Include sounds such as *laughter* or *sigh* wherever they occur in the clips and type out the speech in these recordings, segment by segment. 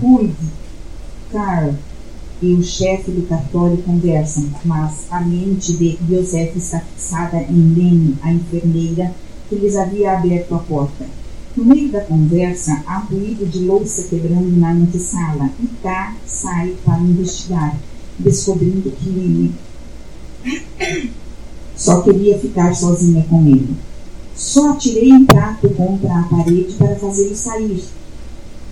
Hulk, Carl e o chefe do cartório conversam, mas a mente de Joseph está fixada em Lene, a enfermeira, que lhes havia aberto a porta. No meio da conversa, há ruído de louça quebrando na antessala e K sai para investigar, descobrindo que Lene *coughs* só queria ficar sozinha com ele. Só atirei um prato contra a parede para fazê-lo sair.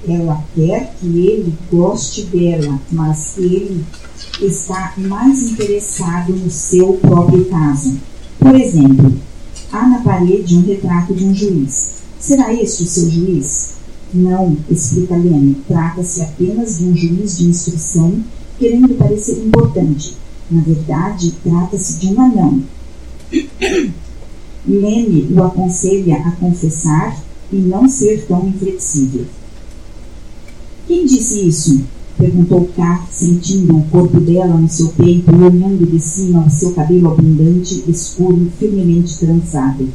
Ela quer que ele goste dela, mas ele está mais interessado no seu próprio caso. Por exemplo, há na parede um retrato de um juiz. Será este o seu juiz? Não, explica Lene. Trata-se apenas de um juiz de instrução querendo parecer importante. Na verdade, trata-se de um anão. *coughs* Lene o aconselha a confessar e não ser tão inflexível. Quem disse isso? Perguntou K, sentindo o corpo dela no seu peito e olhando de cima o seu cabelo abundante, escuro, firmemente trançado.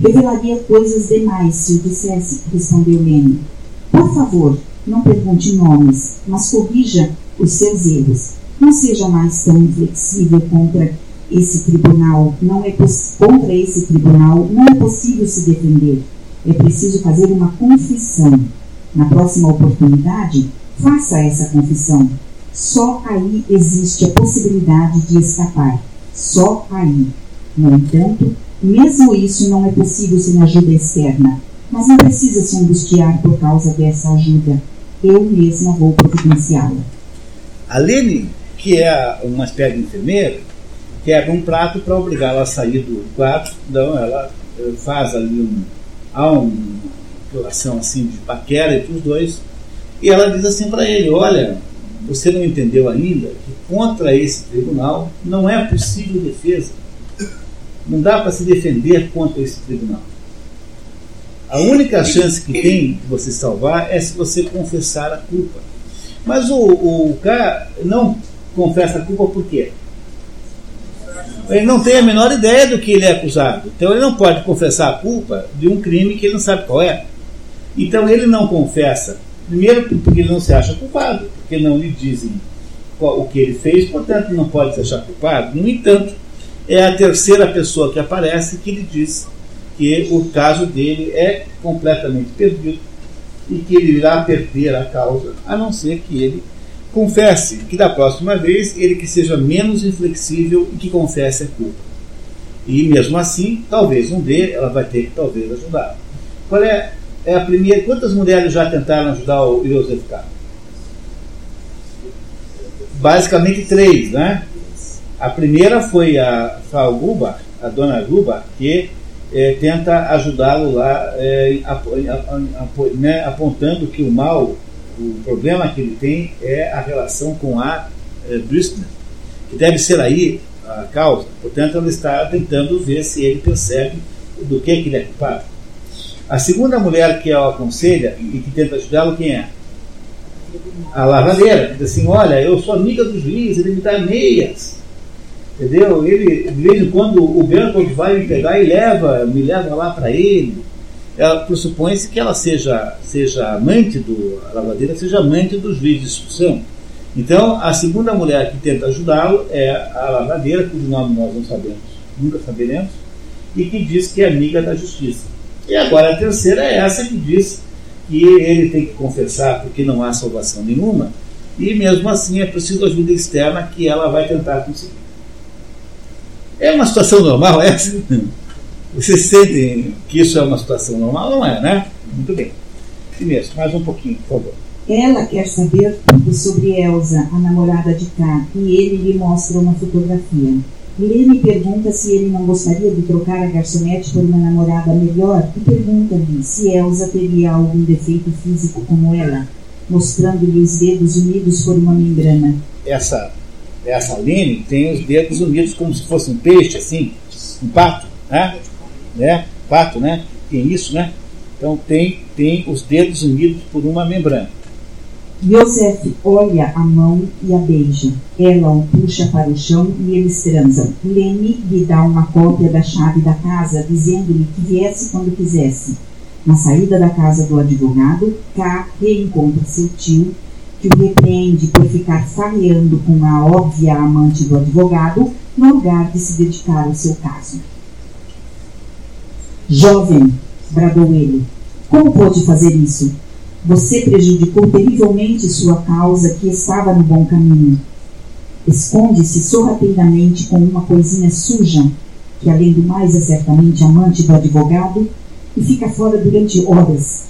Revelaria coisas demais se o dissesse, respondeu Lene. Por favor, não pergunte nomes, mas corrija os seus erros. Não seja mais tão inflexível contra esse tribunal. Não é contra esse tribunal não é possível se defender. É preciso fazer uma confissão. Na próxima oportunidade, faça essa confissão. Só aí existe a possibilidade de escapar. Só aí. No entanto, mesmo isso não é possível sem ajuda externa. Mas não precisa se angustiar por causa dessa ajuda. Eu mesma vou providenciá-la. A Lene, que é uma espécie de enfermeira, quebra um prato para obrigá-la a sair do quarto. Então ela faz ali um. Há uma relação assim de paquera entre os dois. E ela diz assim para ele: Olha, você não entendeu ainda que contra esse tribunal não é possível defesa. Não dá para se defender contra esse tribunal. A única chance que tem de você salvar é se você confessar a culpa. Mas o, o cara não confessa a culpa por quê? Ele não tem a menor ideia do que ele é acusado. Então ele não pode confessar a culpa de um crime que ele não sabe qual é. Então ele não confessa, primeiro porque ele não se acha culpado, porque não lhe dizem qual, o que ele fez, portanto não pode se achar culpado. No entanto, é a terceira pessoa que aparece que lhe diz que o caso dele é completamente perdido e que ele irá perder a causa, a não ser que ele confesse, que da próxima vez ele que seja menos inflexível e que confesse a culpa. E mesmo assim, talvez um dele, ela vai ter que talvez ajudar. Qual é, é a primeira? Quantas mulheres já tentaram ajudar o Joseph K? Basicamente três, né? A primeira foi a Frau Guba, a dona Guba, que é, tenta ajudá-lo lá, é, né, apontando que o mal o problema que ele tem é a relação com a é, que deve ser aí a causa. Portanto, ela está tentando ver se ele percebe do que, que ele é culpado. A segunda mulher que ela aconselha e que tenta ajudá-lo, quem é? A lavadeira. Diz assim: Olha, eu sou amiga do juiz, ele me dá meias. Entendeu? Ele, de vez em quando, o Bertolt vai me pegar e leva, me leva lá para ele ela pressupõe-se que ela seja, seja amante do a lavadeira, seja amante do juiz de instrução. Então, a segunda mulher que tenta ajudá-lo é a lavadeira, cujo nome nós não sabemos, nunca saberemos, e que diz que é amiga da justiça. E agora a terceira é essa que diz que ele tem que confessar porque não há salvação nenhuma, e mesmo assim é preciso ajuda externa que ela vai tentar conseguir. É uma situação normal essa? *laughs* Vocês sentem que isso é uma situação normal? Não é, né? Muito bem. Primeiro, mais um pouquinho, por favor. Ela quer saber tudo sobre Elsa, a namorada de K, e ele lhe mostra uma fotografia. Lene pergunta se ele não gostaria de trocar a garçonete por uma namorada melhor e pergunta-lhe se Elsa teria algum defeito físico como ela, mostrando-lhe os dedos unidos por uma membrana. Essa, essa Lene tem os dedos unidos como se fosse um peixe, assim, um pato, né? né? Pato, né? Tem isso, né? Então tem, tem os dedos unidos por uma membrana. Yosef olha a mão e a beija. Ela o puxa para o chão e eles transam. Leme lhe dá uma cópia da chave da casa, dizendo-lhe que viesse quando quisesse. Na saída da casa do advogado, K reencontra seu tio que o repreende por ficar farreando com a óbvia amante do advogado, no lugar de se dedicar ao seu caso. Jovem, bradou ele, como pôde fazer isso? Você prejudicou terrivelmente sua causa que estava no bom caminho. Esconde-se sorrateiramente com uma coisinha suja, que além do mais é certamente amante do advogado, e fica fora durante horas.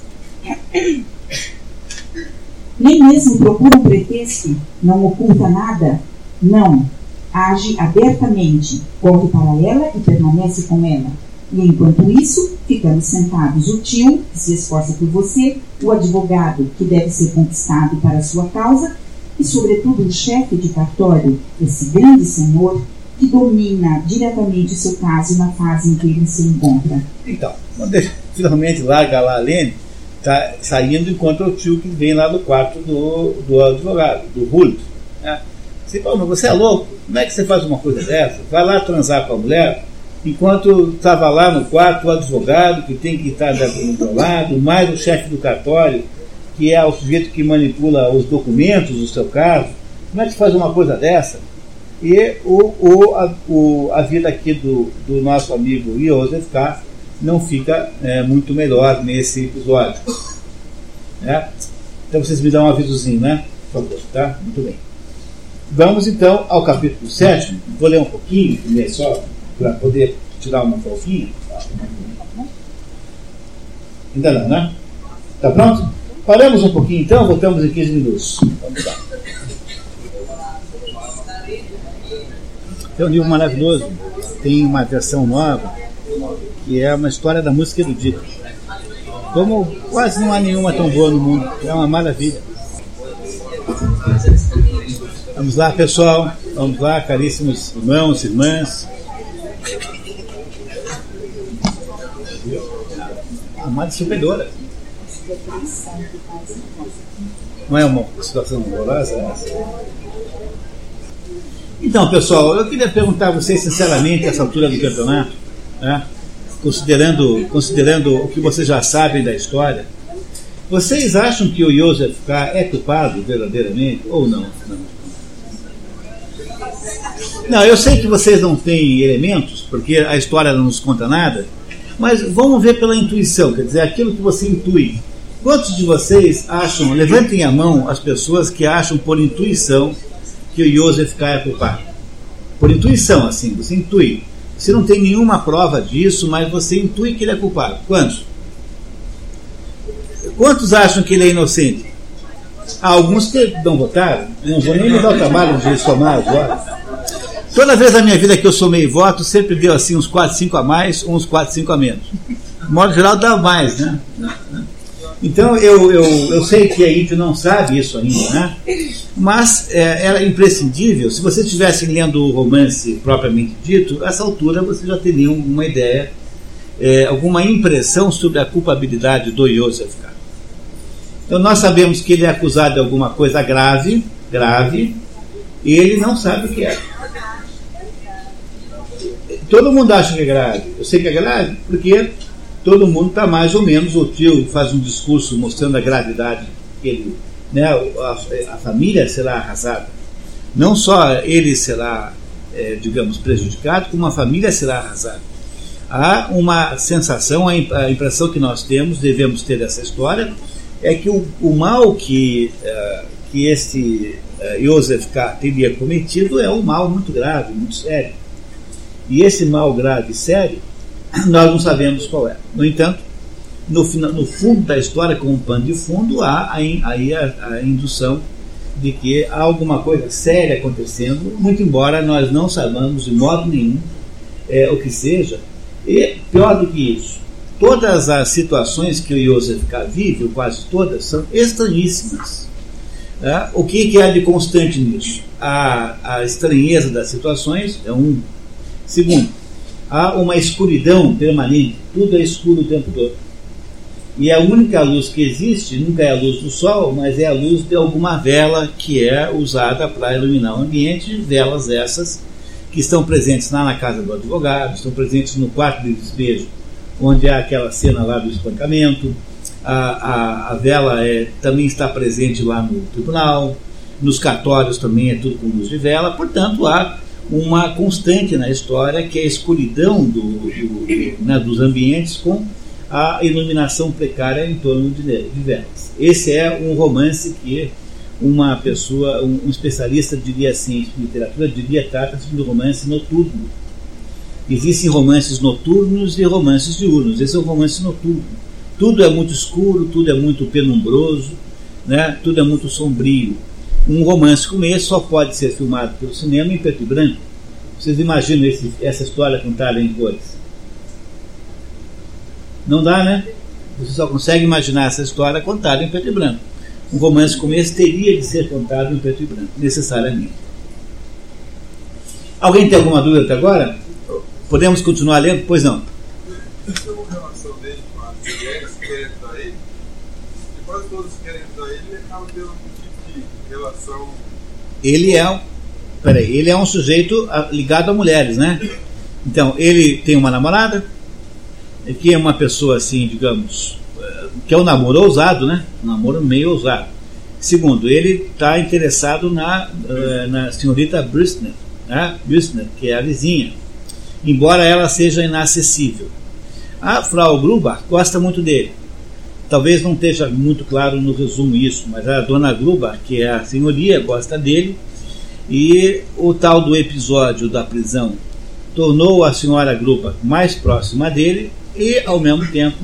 Nem mesmo procura um pretexto, não oculta nada, não. Age abertamente, corre para ela e permanece com ela. E enquanto isso, ficamos sentados o tio, que se esforça por você, o advogado, que deve ser conquistado para a sua causa, e, sobretudo, o chefe de cartório, esse grande senhor, que domina diretamente o seu caso na fase em que ele se encontra. Então, quando ele finalmente larga lá a Lene, está saindo encontra o tio que vem lá do quarto do, do advogado, do Rulto. Né? Você fala, mas você é louco? Como é que você faz uma coisa dessa? Vai lá transar com a mulher, enquanto estava lá no quarto o advogado, que tem que estar do outro lado, mais o chefe do cartório, que é o sujeito que manipula os documentos do seu caso. Como é que faz uma coisa dessa? E o, o, a, o, a vida aqui do, do nosso amigo Joseph K não fica é, muito melhor nesse episódio. Né? Então vocês me dão um avisozinho, né? Por favor, tá? Muito bem. Vamos então ao capítulo 7. Vou ler um pouquinho, primeiro só, para poder tirar uma folguinha. Ainda não, né? Tá pronto? Paramos um pouquinho então, voltamos em 15 minutos. Vamos lá. É um livro maravilhoso. Tem uma versão nova que é uma história da música erudita. Como quase não há nenhuma tão boa no mundo. É uma maravilha. Vamos lá, pessoal. Vamos lá, caríssimos irmãos, irmãs. Amada superiora. Não é uma situação horrorosa essa? Então, pessoal, eu queria perguntar a vocês sinceramente, essa altura do campeonato, né? considerando, considerando o que vocês já sabem da história, vocês acham que o Joseph K. é culpado verdadeiramente ou não? Não, não eu sei que vocês não têm elementos, porque a história não nos conta nada, mas vamos ver pela intuição, quer dizer, aquilo que você intui. Quantos de vocês acham, levantem a mão as pessoas que acham por intuição que o Joseph é culpado? Por intuição, assim, você intui. Você não tem nenhuma prova disso, mas você intui que ele é culpado. Quantos? Quantos acham que ele é inocente? Há alguns que não votaram. Não vou nem me dar o trabalho de somar votos. Toda vez na minha vida que eu somei votos, sempre deu assim uns 4, 5 a mais, uns 4, 5 a menos. De modo geral, dá mais, né? Então eu, eu, eu sei que a gente não sabe isso ainda, né? mas é, era imprescindível. Se você estivesse lendo o romance propriamente dito, essa altura você já teria uma ideia, é, alguma impressão sobre a culpabilidade do Joseph K. Então nós sabemos que ele é acusado de alguma coisa grave, grave, e ele não sabe o que é. Todo mundo acha que é grave. Eu sei que é grave porque todo mundo está mais ou menos, o tio faz um discurso mostrando a gravidade que ele, né, a, a família será arrasada. Não só ele será, é, digamos, prejudicado, como a família será arrasada. Há uma sensação, a impressão que nós temos, devemos ter dessa história, é que o, o mal que, uh, que este uh, Joseph K. teria cometido é um mal muito grave, muito sério. E esse mal grave e sério *clears throat* nós não sabemos qual é. No entanto, no, no fundo da história, como pano de fundo, há aí a, a, indução de que há alguma coisa séria acontecendo, muito embora nós não saibamos de modo nenhum é, o que seja. E pior do que isso, todas as situações que o Joseph K. vive, quase todas, são estranhíssimas. É, o que, que há de constante nisso? A, a estranheza das situações é um. Segundo, há uma escuridão permanente, tudo é escuro o tempo todo. E a única luz que existe nunca é a luz do sol, mas é a luz de alguma vela que é usada para iluminar o ambiente, velas essas que estão presentes lá na casa do advogado, estão presentes no quarto de despejo, onde há aquela cena lá do espancamento, a, a, a vela é, também está presente lá no tribunal, nos cartórios também é tudo com luz de vela, portanto há uma constante na história que é a escuridão do, do, né, dos ambientes com a iluminação precária em torno de, de. Esse é um romance que uma pessoa, um, um especialista diria assim, em literatura, diria trata-se de um romance noturno. Existem romances noturnos e romances diurnos. Esse é um romance noturno. Tudo é muito escuro, tudo é muito penumbroso, né? tudo é muito sombrio. Um romance como esse só pode ser filmado pelo cinema em preto e branco. Vocês imaginam esse, essa história contada em cores? Não dá, né? Você só consegue imaginar essa história contada em preto e branco. Um romance como esse teria de ser contado em preto e branco, necessariamente. Alguém tem alguma dúvida até agora? Podemos continuar lendo? Pois não. relação dele com as mulheres que querem ele, e quase todos querem ele, ele acaba tendo tipo de relação. Ele é, peraí, ele é um sujeito ligado a mulheres, né? Então, ele tem uma namorada, que é uma pessoa assim, digamos, eh, que é um namoro ousado, né? Um namoro meio ousado. Segundo, ele está interessado na, eh, na senhorita Bristner, né? Que é a vizinha, embora ela seja inacessível. A Frau Gruber gosta muito dele. Talvez não esteja muito claro no resumo isso, mas a dona Gruber, que é a senhoria, gosta dele. E o tal do episódio da prisão tornou a senhora Gruber mais próxima dele e, ao mesmo tempo,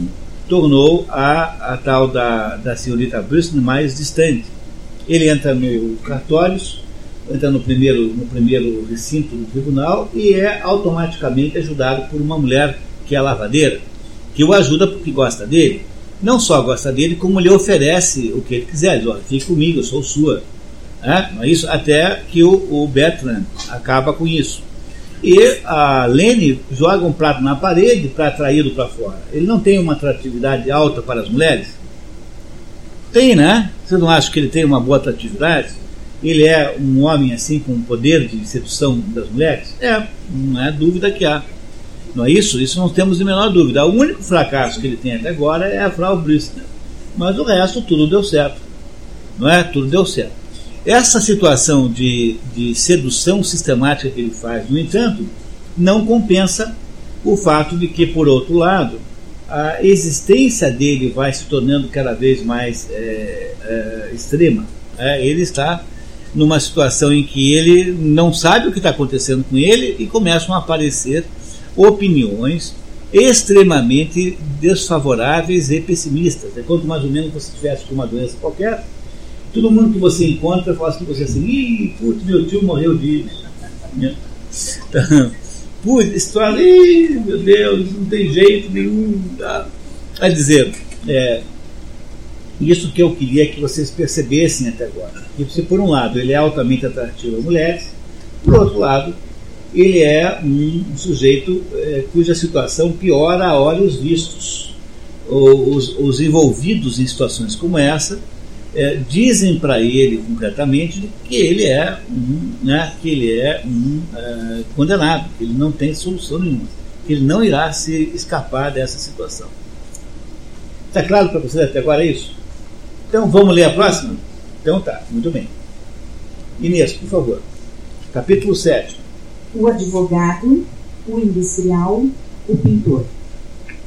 tornou a, a tal da, da senhorita Bristol mais distante. Ele entra no cartórios, entra no primeiro, no primeiro recinto do tribunal e é automaticamente ajudado por uma mulher que é lavadeira, que o ajuda porque gosta dele. Não só gosta dele, como lhe oferece o que ele quiser. Diz, olha, fique comigo, eu sou sua. É? Isso até que o, o Bertrand acaba com isso. E a Lene joga um prato na parede para atraí-lo para fora. Ele não tem uma atratividade alta para as mulheres? Tem, né? Você não acha que ele tem uma boa atratividade? Ele é um homem assim com poder de sedução das mulheres? É, não é dúvida que há. Não é isso? Isso não temos a menor dúvida. O único fracasso que ele tem até agora é a Frau Bristner. Mas o resto tudo deu certo. Não é? Tudo deu certo. Essa situação de, de sedução sistemática que ele faz, no entanto, não compensa o fato de que, por outro lado, a existência dele vai se tornando cada vez mais é, é, extrema. É, ele está numa situação em que ele não sabe o que está acontecendo com ele e começam a aparecer opiniões extremamente desfavoráveis e pessimistas. É quanto mais ou menos você tivesse uma doença qualquer, Todo mundo que você encontra fala assim você assim, ih, putz, meu tio morreu de. Então, *laughs* putz, história, ih, meu Deus, não tem jeito nenhum. Tá? Quer dizer, é, isso que eu queria que vocês percebessem até agora. Que por um lado ele é altamente atrativo a mulheres, por outro lado, ele é um sujeito é, cuja situação piora a olhos vistos. Os, os envolvidos em situações como essa é, dizem para ele concretamente que ele é um, né, que ele é um é, condenado, que ele não tem solução nenhuma, que ele não irá se escapar dessa situação. Está claro para vocês até agora isso? Então vamos ler a próxima? Então tá, muito bem. Inês, por favor. Capítulo 7. O advogado, o industrial, o pintor.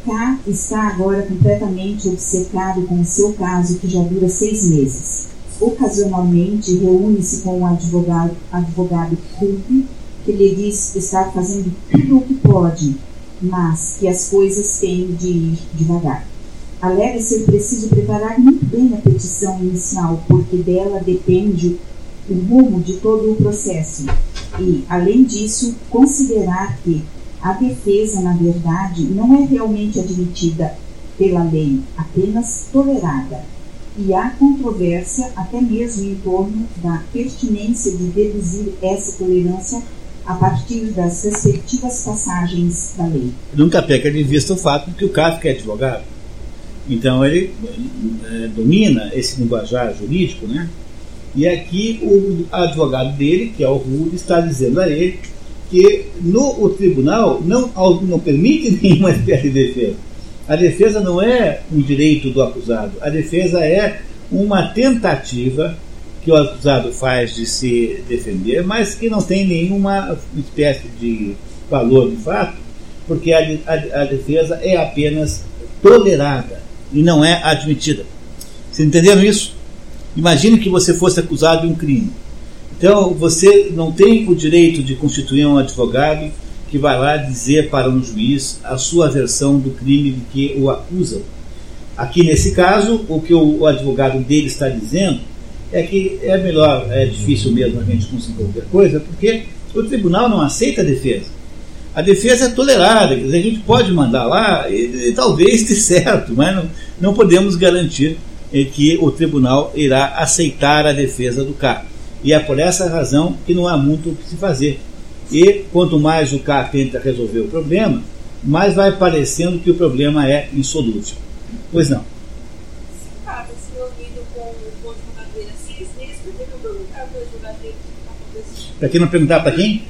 K está agora completamente obcecado com o seu caso que já dura seis meses. Ocasionalmente reúne-se com o advogado, advogado Kulp, que lhe diz estar fazendo tudo o que pode, mas que as coisas têm de ir devagar. Alega ser preciso preparar muito bem a petição inicial, porque dela depende o rumo de todo o processo, e, além disso, considerar que a defesa, na verdade, não é realmente admitida pela lei, apenas tolerada. E há controvérsia até mesmo em torno da pertinência de deduzir essa tolerância a partir das respectivas passagens da lei. Nunca peca de vista o fato de que o Kafka é advogado. Então ele é, domina esse linguajar jurídico, né? E aqui o advogado dele, que é o Rude, está dizendo a ele que no, o tribunal não, não permite *laughs* nenhuma espécie de defesa. A defesa não é um direito do acusado, a defesa é uma tentativa que o acusado faz de se defender, mas que não tem nenhuma espécie de valor de fato, porque a, a, a defesa é apenas tolerada e não é admitida. Vocês entenderam isso? Imagine que você fosse acusado de um crime. Então, você não tem o direito de constituir um advogado que vai lá dizer para um juiz a sua versão do crime de que o acusam. Aqui nesse caso, o que o advogado dele está dizendo é que é melhor, é difícil mesmo a gente conseguir qualquer coisa, porque o tribunal não aceita a defesa. A defesa é tolerada, a gente pode mandar lá e, e talvez esteja certo, mas não, não podemos garantir eh, que o tribunal irá aceitar a defesa do cara. E é por essa razão que não há muito o que se fazer. E quanto mais o cara tenta resolver o problema, mais vai parecendo que o problema é insolúvel. Pois não. Para quem não perguntar para quem?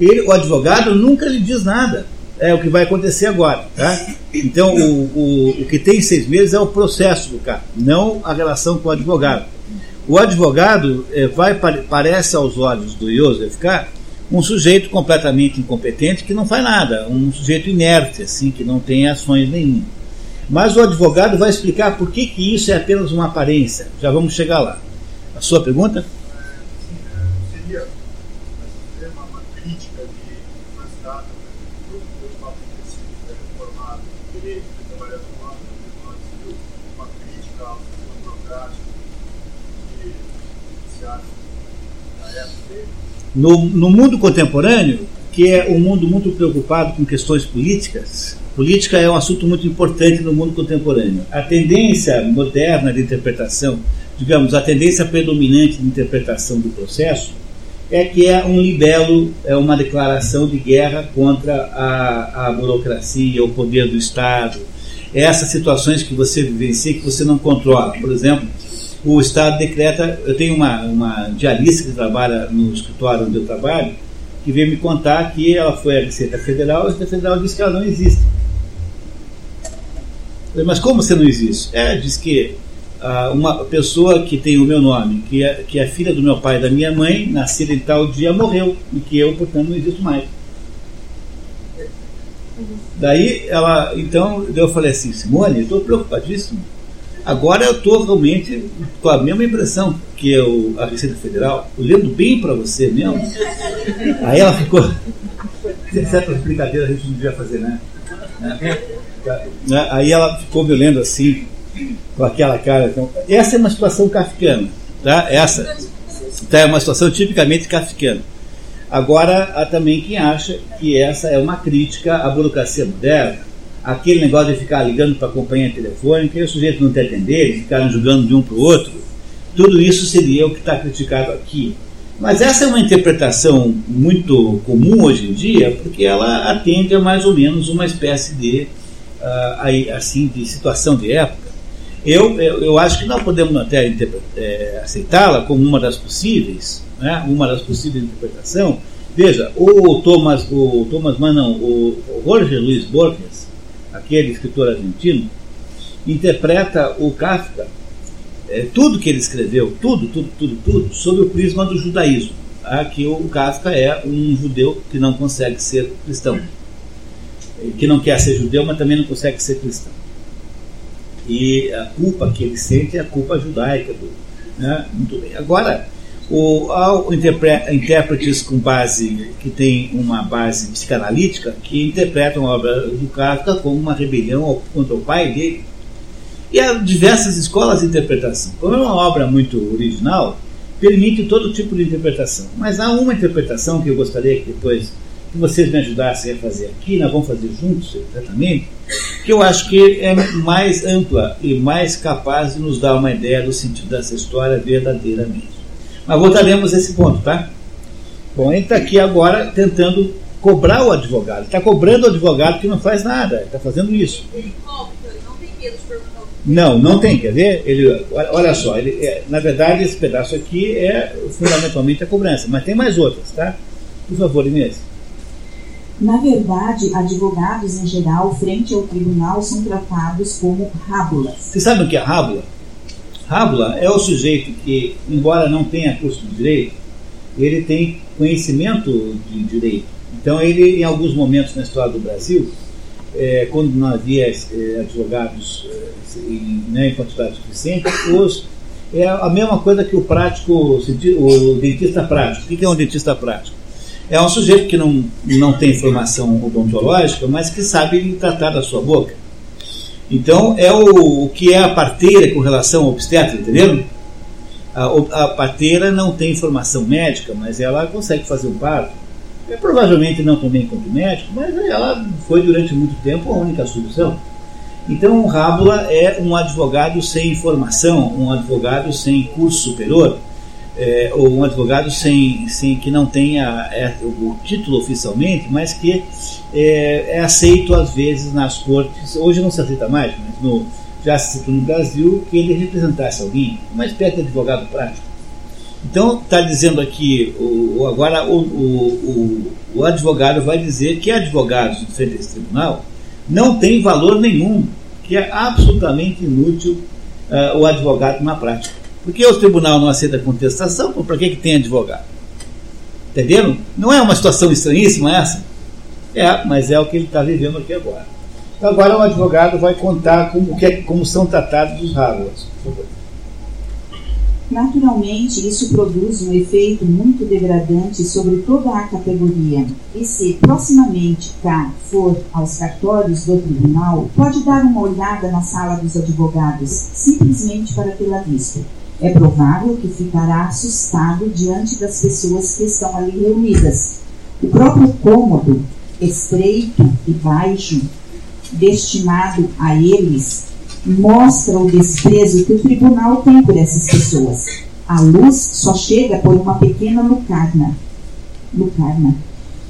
Ele, o advogado nunca lhe diz nada. É o que vai acontecer agora. Tá? Então, o, o, o que tem seis meses é o processo do cara, não a relação com o advogado. O advogado é, vai, parece aos olhos do Joseph K. um sujeito completamente incompetente que não faz nada, um sujeito inerte, assim, que não tem ações nenhuma. Mas o advogado vai explicar por que, que isso é apenas uma aparência. Já vamos chegar lá. A sua pergunta? No, no mundo contemporâneo, que é um mundo muito preocupado com questões políticas, política é um assunto muito importante no mundo contemporâneo. A tendência moderna de interpretação, digamos, a tendência predominante de interpretação do processo é que é um libelo, é uma declaração de guerra contra a, a burocracia, o poder do Estado, essas situações que você vivencia que você não controla. Por exemplo, o Estado decreta. Eu tenho uma, uma que trabalha no escritório onde eu trabalho, que veio me contar que ela foi à Receita Federal e a Receita Federal disse que ela não existe. Falei, mas como você não existe? É, diz que ah, uma pessoa que tem o meu nome, que é, que é filha do meu pai e da minha mãe, nascida em tal dia, morreu, e que eu, portanto, não existo mais. Daí ela, então, eu falei assim, Simone, estou preocupadíssimo Agora eu estou realmente com a mesma impressão que eu, a Receita Federal, olhando bem para você mesmo. Aí ela ficou. Certas brincadeiras a gente não devia fazer, né? né? Aí ela ficou me olhando assim, com aquela cara. Então, essa é uma situação kafkiana. Tá? Essa tá, é uma situação tipicamente kafkiana. Agora, há também quem acha que essa é uma crítica à burocracia moderna aquele negócio de ficar ligando para a companhia telefônica e o sujeito não te atender, e ficarem jogando de um para o outro, tudo isso seria o que está criticado aqui. Mas essa é uma interpretação muito comum hoje em dia, porque ela atende a mais ou menos uma espécie de, uh, assim, de situação de época. Eu, eu, eu acho que nós podemos até é, aceitá-la como uma das possíveis, né, uma das possíveis interpretações. Veja, o Thomas, o Thomas Mann, não, o Jorge Luiz Borges, aquele escritor argentino, interpreta o Kafka, é, tudo que ele escreveu, tudo, tudo, tudo, tudo, sob o prisma do judaísmo. Tá? Que o Kafka é um judeu que não consegue ser cristão. Que não quer ser judeu, mas também não consegue ser cristão. E a culpa que ele sente é a culpa judaica. Do, né? Muito bem. Agora, o, ao intérpretes com base que tem uma base psicanalítica que interpretam a obra do Kafka como uma rebelião contra o pai dele. E há diversas escolas de interpretação. Como é uma obra muito original, permite todo tipo de interpretação. Mas há uma interpretação que eu gostaria que depois que vocês me ajudassem a fazer aqui, nós vamos fazer juntos, exatamente, que eu acho que é mais ampla e mais capaz de nos dar uma ideia do sentido dessa história verdadeiramente. Mas voltaremos a esse ponto, tá? Bom, ele está aqui agora tentando cobrar o advogado. Está cobrando o advogado que não faz nada. Está fazendo isso. Ele cobra, ele não tem medo de perguntar não, não tem, quer ver? Ele, olha só, ele, é, na verdade esse pedaço aqui é fundamentalmente a cobrança, mas tem mais outras, tá? Por favor, Inês. Na verdade, advogados em geral, frente ao tribunal, são tratados como rábulas. Você sabe o que é rábula? Rábula é o sujeito que, embora não tenha curso de direito, ele tem conhecimento de direito. Então, ele, em alguns momentos na história do Brasil, é, quando não havia é, advogados é, em, né, em quantidade suficiente, os, é a mesma coisa que o prático, o dentista prático. O que é um dentista prático? É um sujeito que não, não tem formação odontológica, mas que sabe tratar da sua boca. Então, é o, o que é a parteira com relação ao obstetra, entendeu? A, a parteira não tem formação médica, mas ela consegue fazer um parto. É, provavelmente não tão bem quanto médico, mas ela foi durante muito tempo a única solução. Então, o Rábula é um advogado sem formação, um advogado sem curso superior, é, ou um advogado sem, sem que não tenha é, o título oficialmente, mas que é, é, aceito às vezes nas cortes. Hoje não se aceita mais, mas no, já se aceitou no Brasil que ele representasse alguém, uma espécie de advogado prático. Então está dizendo aqui, o, agora o, o, o, advogado vai dizer que advogados de frente a esse tribunal não tem valor nenhum, que é absolutamente inútil uh, o advogado na prática. Porque o tribunal não aceita contestação, para que, que tem advogado? Entenderam? Não é uma situação estranhíssima essa? É, mas é o que ele está vivendo aqui agora. Então, agora o advogado vai contar como, que, é, como são tratados os rábulas. Naturalmente, isso produz um efeito muito degradante sobre toda a categoria. E se proximamente K for aos cartórios do tribunal, pode dar uma olhada na sala dos advogados, simplesmente para tê-la visto. É provável que ficará assustado diante das pessoas que estão ali reunidas. O próprio cômodo, estreito e baixo, destinado a eles, mostra o desprezo que o tribunal tem por essas pessoas. A luz só chega por uma pequena lucarna, lucarna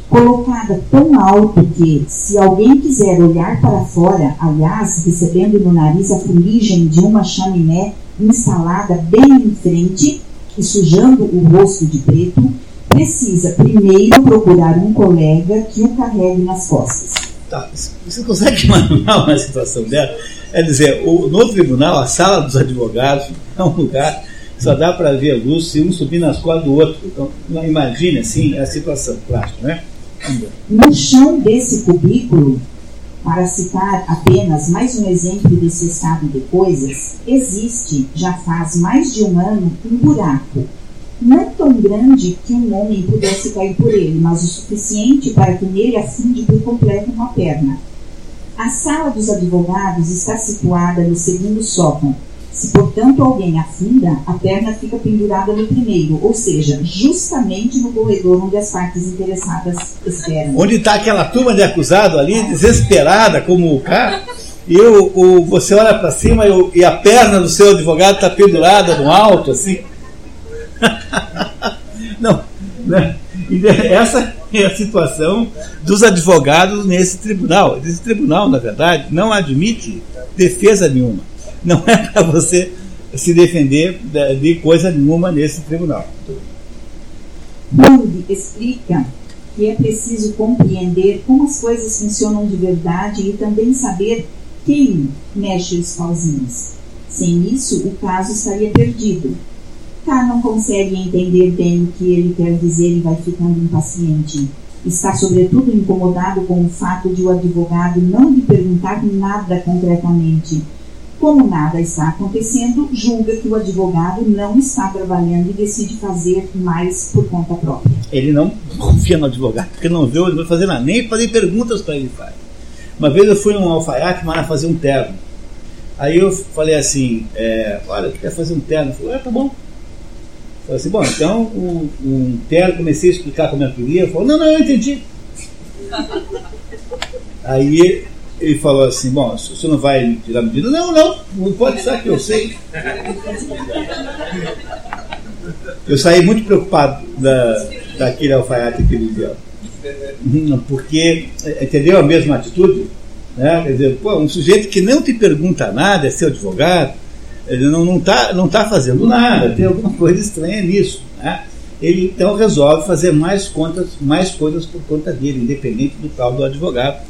colocada tão alto que, se alguém quiser olhar para fora, aliás, recebendo no nariz a fuligem de uma chaminé instalada bem em frente e sujando o rosto de preto, precisa primeiro procurar um colega que o carregue nas costas. Tá, você consegue *laughs* imaginar uma situação dela? É dizer, o, no tribunal, a sala dos advogados é um lugar que só dá para ver a luz se um subir nas costas do outro. Então, imagine assim a situação, plástico, né? No chão desse cubículo para citar apenas mais um exemplo desse estado de coisas, existe, já faz mais de um ano, um buraco. Não tão grande que um homem pudesse cair por ele, mas o suficiente para que nele afunde por completo uma perna. A sala dos advogados está situada no segundo sótão, se, portanto, alguém afunda, a perna fica pendurada no primeiro, ou seja, justamente no corredor onde as partes interessadas esperam. Onde está aquela turma de acusado ali, desesperada, como o cara, e o, o você olha para cima e, o, e, a perna do seu advogado está pendurada no alto, assim. *laughs* Não, né? essa é a situação dos advogados nesse tribunal. Esse tribunal, na verdade, não admite defesa nenhuma não é para você se defender de coisa nenhuma nesse tribunal. Jung explica que é preciso compreender como as coisas funcionam de verdade e também saber quem mexe os pauzinhos. Sem isso, o caso estaria perdido. K não consegue entender bem o que ele quer dizer e vai ficando impaciente. Está, sobretudo, incomodado com o fato de o advogado não lhe perguntar nada concretamente como nada está acontecendo, julga que o advogado não está trabalhando e decide fazer mais por conta própria. Ele não confia no advogado, porque não vê o advogado fazer nada, nem fazer perguntas para ele faz. Uma vez eu fui um alfaiate, mas fazer um terno. Aí eu falei assim, é, olha, tu quer fazer um terno? Eu falei, ah, tá bom. falei assim, bom, então um, um terno, comecei a explicar como eu queria, ele falou, não, não, eu entendi. Aí ele falou assim: Bom, você não vai tirar medida? Não, não, não pode ser que eu sei. Eu saí muito preocupado da, daquele alfaiate que ele deu. Porque, entendeu a mesma atitude? Né? Quer dizer, pô, um sujeito que não te pergunta nada, é seu advogado, ele não está tá, não tá fazendo nada, tem alguma coisa estranha nisso. Né? ele então resolve fazer mais, contas, mais coisas por conta dele, independente do tal do advogado,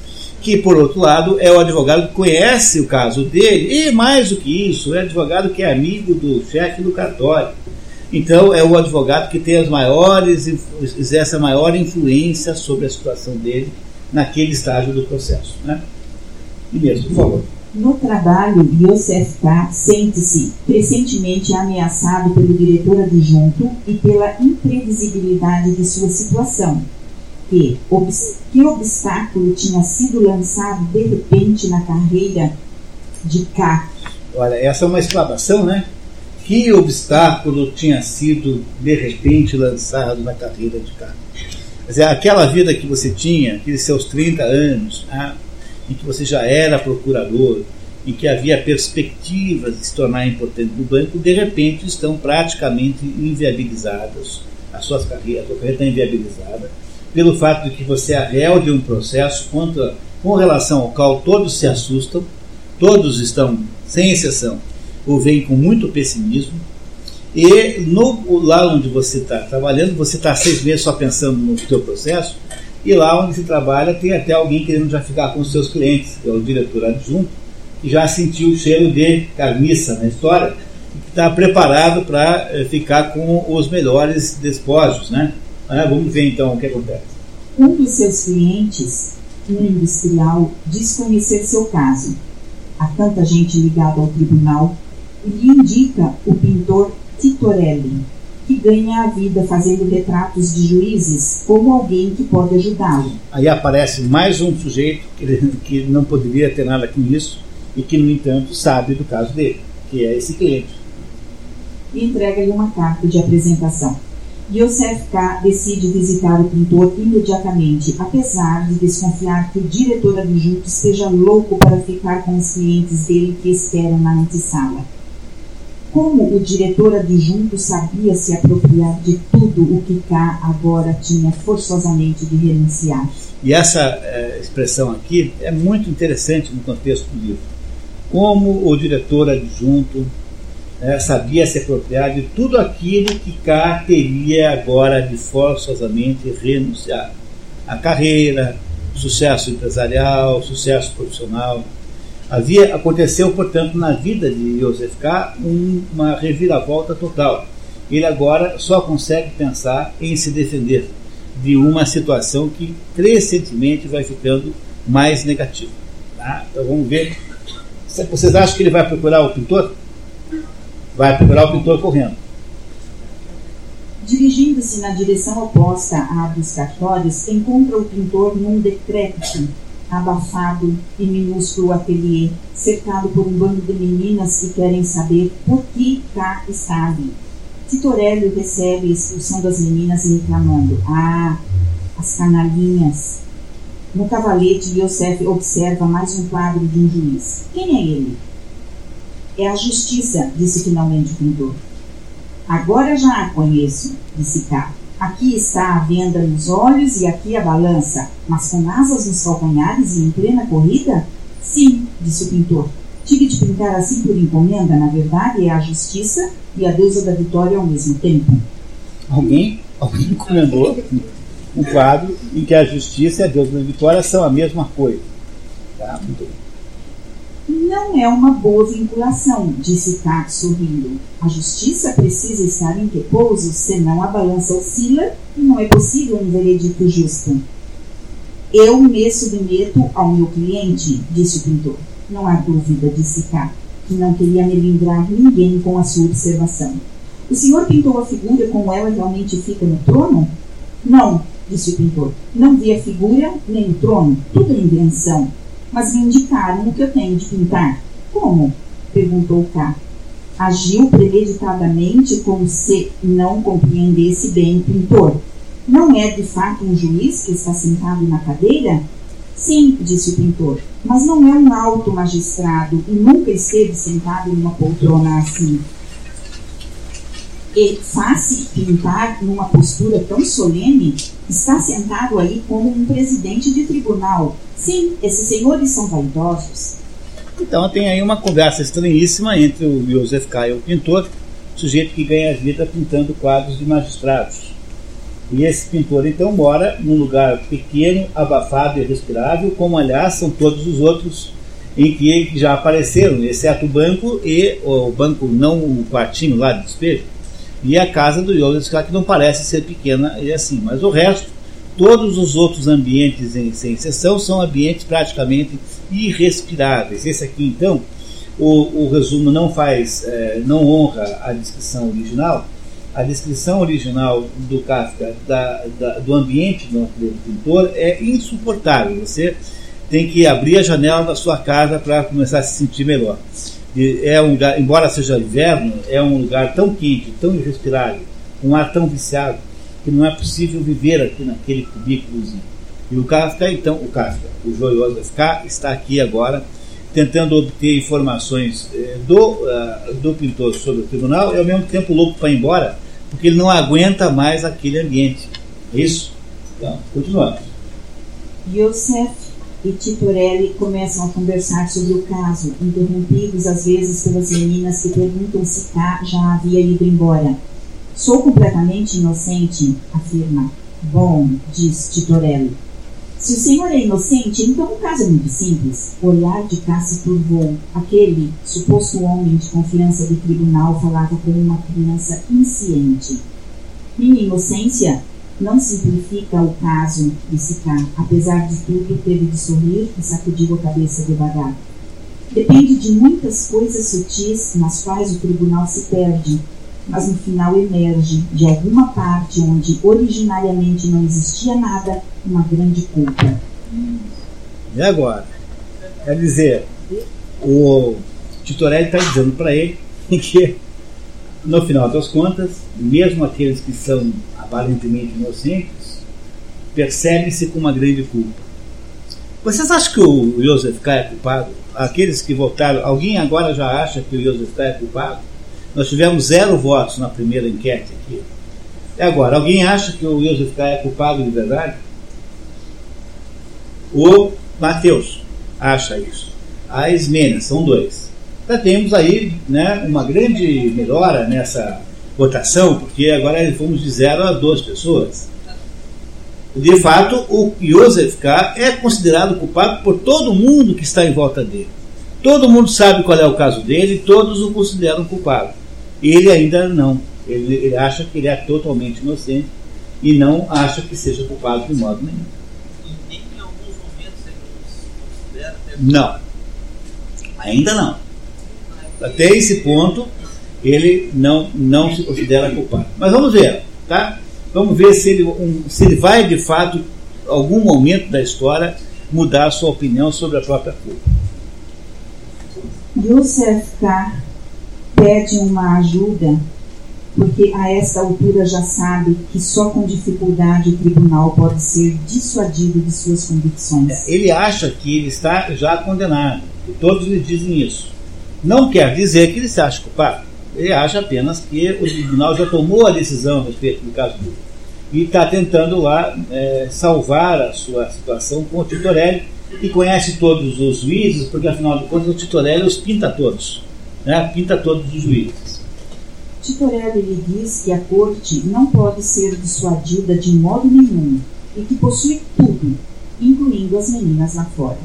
que por outro lado é o advogado que conhece o caso dele, e mais do que isso, é advogado que é amigo do chefe do cartório. Então é o advogado que tem as maiores, exerce a maior influência sobre a situação dele naquele estágio do processo. Né? E mesmo, por favor. No trabalho, Yosef K. sente-se crescentemente ameaçado pelo diretor adjunto e pela imprevisibilidade de sua situação. Que, que obstáculo tinha sido lançado de repente na carreira de K? Olha, essa é uma exclamação, né? Que obstáculo tinha sido de repente lançado na carreira de K? Quer dizer, aquela vida que você tinha, aqueles seus 30 anos, ah, em que você já era procurador, em que havia perspectivas de se tornar importante no banco, de repente estão praticamente inviabilizadas. As suas carreiras, a sua carreira está inviabilizada pelo fato de que você é réu de um processo contra, com relação ao qual todos se assustam, todos estão, sem exceção, ou veem com muito pessimismo, e no, lá onde você está trabalhando, você está seis meses só pensando no seu processo, e lá onde se trabalha tem até alguém querendo já ficar com os seus clientes, que é o diretor adjunto, que já sentiu o cheiro de carniça na história, que está preparado para eh, ficar com os melhores despojos. Né? Ah, vamos ver então o que acontece. Um dos seus clientes, um industrial, diz conhecer seu caso. Há tanta gente ligada ao tribunal e lhe indica o pintor Titorelli, que ganha a vida fazendo retratos de juízes como alguém que pode ajudá-lo. Aí aparece mais um sujeito que, que não poderia ter nada com isso e que, no entanto, sabe do caso dele, que é esse cliente. E entrega-lhe uma carta de apresentação. Yosef K. decide visitar o pintor imediatamente, apesar de desconfiar que o diretor adjunto esteja louco para ficar com os clientes dele que esperam na antessala. Como o diretor adjunto sabia se apropriar de tudo o que cá agora tinha forçosamente de renunciar? E essa é, expressão aqui é muito interessante no contexto do livro. Como o diretor adjunto sabia se apropriar de tudo aquilo que cá teria agora de forçosamente renunciar. A carreira, sucesso empresarial, sucesso profissional, Havia, aconteceu, portanto, na vida de Joseph K. uma reviravolta total. Ele agora só consegue pensar em se defender de uma situação que crescentemente vai ficando mais negativa. Tá? Então vamos ver. Vocês acham que ele vai procurar o pintor? Vai procurar o pintor correndo. Dirigindo-se na direção oposta à dos cartórios, encontra o pintor num decrépito abafado e minúsculo ateliê, cercado por um bando de meninas que querem saber por que cá está ali. Titorelli recebe a expulsão das meninas reclamando: Ah, as canalinhas. No cavalete, Yosef observa mais um quadro de um juiz. Quem é ele? É a justiça, disse finalmente o pintor. Agora já a conheço, disse Cá. Aqui está a venda nos olhos e aqui a balança, mas com asas nos calcanhares e em plena corrida? Sim, disse o pintor. Tive de pintar assim por encomenda, na verdade é a justiça e a deusa da vitória ao mesmo tempo. Alguém, alguém encomendou um quadro em que a justiça e a deusa da vitória são a mesma coisa. Tá? Muito bem. Não é uma boa vinculação, disse Kat sorrindo. A justiça precisa estar em repouso, senão a balança oscila e não é possível um veredito justo. Eu me submeto ao meu cliente, disse o pintor. Não há dúvida, disse Kat, que não queria melindrar ninguém com a sua observação. O senhor pintou a figura como ela realmente fica no trono? Não, disse o pintor. Não vi a figura nem o trono. Tudo é invenção mas me indicaram o que eu tenho de pintar. Como? perguntou K. Agiu premeditadamente como se não compreendesse bem o pintor. Não é de fato um juiz que está sentado na cadeira? Sim, disse o pintor, mas não é um alto magistrado e nunca esteve sentado em uma poltrona assim. E faz-se pintar numa postura tão solene, está sentado aí como um presidente de tribunal, Sim, esses senhores são vaidosos. Então tem aí uma conversa estranhíssima entre o Joseph K. o pintor, sujeito que ganha vida pintando quadros de magistrados. E esse pintor então mora num lugar pequeno, abafado e respirável, como aliás são todos os outros em que já apareceram, exceto o banco e o banco, não o quartinho lá de despejo, e a casa do Joseph que não parece ser pequena e assim, mas o resto, todos os outros ambientes, em, sem exceção, são ambientes praticamente irrespiráveis. Esse aqui, então, o, o resumo não faz, é, não honra a descrição original. A descrição original do Kafka da, da, do ambiente do pintor é insuportável. Você tem que abrir a janela da sua casa para começar a se sentir melhor. É um lugar, embora seja inverno, é um lugar tão quente, tão irrespirável, um ar tão viciado, que não é possível viver aqui naquele cubículozinho. E o Kafka, então, o Kafka, o Joio K, está aqui agora tentando obter informações eh, do, uh, do pintor sobre o tribunal e ao mesmo tempo louco para ir embora, porque ele não aguenta mais aquele ambiente. É isso? Então, continuamos. Yosef e Titorelli começam a conversar sobre o caso, interrompidos às vezes pelas meninas que perguntam se K já havia ido embora. Sou completamente inocente, afirma. Bom, diz Titorelli. Se o senhor é inocente, então o caso é muito simples. O olhar de K se turvou. Aquele suposto homem de confiança do tribunal falava como uma criança insciente. Minha inocência não simplifica o caso, disse K. Apesar de tudo, teve de sorrir e sacudiu a cabeça devagar. Depende de muitas coisas sutis nas quais o tribunal se perde, mas no final emerge, de alguma parte onde originariamente não existia nada, uma grande culpa. E agora? Quer dizer, o Titorelli está dizendo para ele *laughs* que, no final das contas, mesmo aqueles que são aparentemente inocentes, percebem-se com uma grande culpa. Vocês acham que o Joseph K é culpado? Aqueles que votaram, alguém agora já acha que o Joseph K é culpado? Nós tivemos zero votos na primeira enquete aqui. E agora, alguém acha que o Joseph K é culpado de verdade? O Mateus acha isso. A Ismênia, são dois. Já temos aí né, uma grande melhora nessa votação, porque agora fomos de 0 a 2 pessoas. De fato, o Joseph K. é considerado culpado por todo mundo que está em volta dele. Todo mundo sabe qual é o caso dele, todos o consideram culpado. Ele ainda não. Ele, ele acha que ele é totalmente inocente e não acha que seja culpado de modo nenhum. E em alguns momentos ele considera. Não. Ainda não. Até esse ponto, ele não, não se considera culpado. Mas vamos ver, tá? Vamos ver se ele, um, se ele vai de fato, algum momento da história, mudar a sua opinião sobre a própria culpa. Youssef K. pede uma ajuda porque a esta altura já sabe que só com dificuldade o tribunal pode ser dissuadido de suas convicções. Ele acha que ele está já condenado, e todos lhe dizem isso. Não quer dizer que ele se acha culpado. Ele acha apenas que o tribunal já tomou a decisão a respeito do caso dele. E está tentando lá é, salvar a sua situação com o Titorelli, que conhece todos os juízes, porque afinal de contas o Titorelli os pinta todos. Né? Pinta todos os juízes. Titorelli lhe diz que a corte não pode ser dissuadida de modo nenhum e que possui tudo, incluindo as meninas lá fora.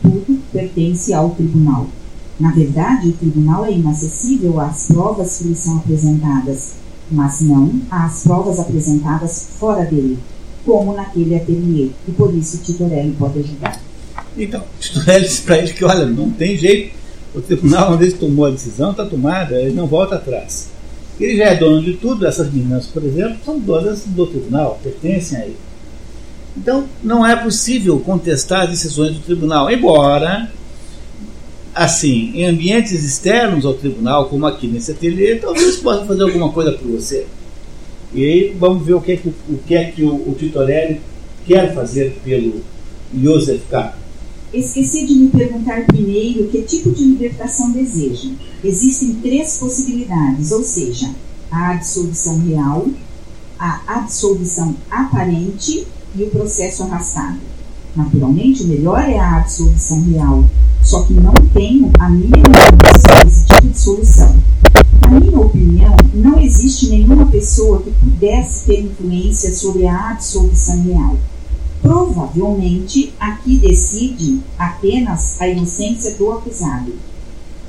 Tudo pertence ao tribunal. Na verdade, o tribunal é inacessível às provas que lhe são apresentadas, mas não às provas apresentadas fora dele, como naquele ateliê, e por isso Titorelli pode ajudar. Então, Titorelli disse para ele que, olha, não tem jeito, o tribunal, onde ele tomou a decisão, está tomada, ele não volta atrás. Ele já é dono de tudo, essas meninas, por exemplo, são donas do tribunal, pertencem a ele. Então, não é possível contestar as decisões do tribunal, embora assim, em ambientes externos ao tribunal, como aqui nesse ateliê, talvez possa fazer alguma coisa por você. E aí vamos ver o que é que o, que é que o, o quer fazer pelo Joseph K. Esqueci de me perguntar primeiro que tipo de libertação deseja. Existem três possibilidades, ou seja, a absolvição real, a absolvição aparente e o processo arrastado. Naturalmente, o melhor é a absolvição real, só que não tenho a mínima noção desse tipo de solução. minha opinião, não existe nenhuma pessoa que pudesse ter influência sobre a absolvição real. Provavelmente, aqui decide apenas a inocência do acusado.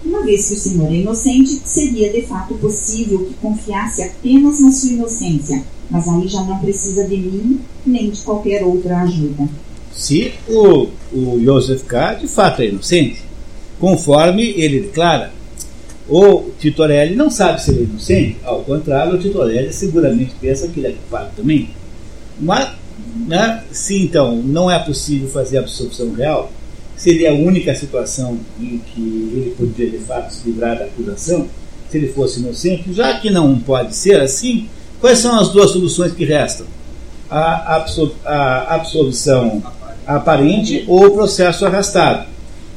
Uma vez que o senhor é inocente, seria de fato possível que confiasse apenas na sua inocência, mas aí já não precisa de mim nem de qualquer outra ajuda. Se o, o Joseph K. de fato é inocente, conforme ele declara. O Titorelli não sabe se ele é inocente, ao contrário, o Titorelli seguramente pensa que ele é culpado também. Mas, né, se então não é possível fazer a absolução real, seria a única situação em que ele poderia de fato se livrar da acusação, se ele fosse inocente, já que não pode ser assim, quais são as duas soluções que restam? A, absol a absolvição aparente ou processo arrastado.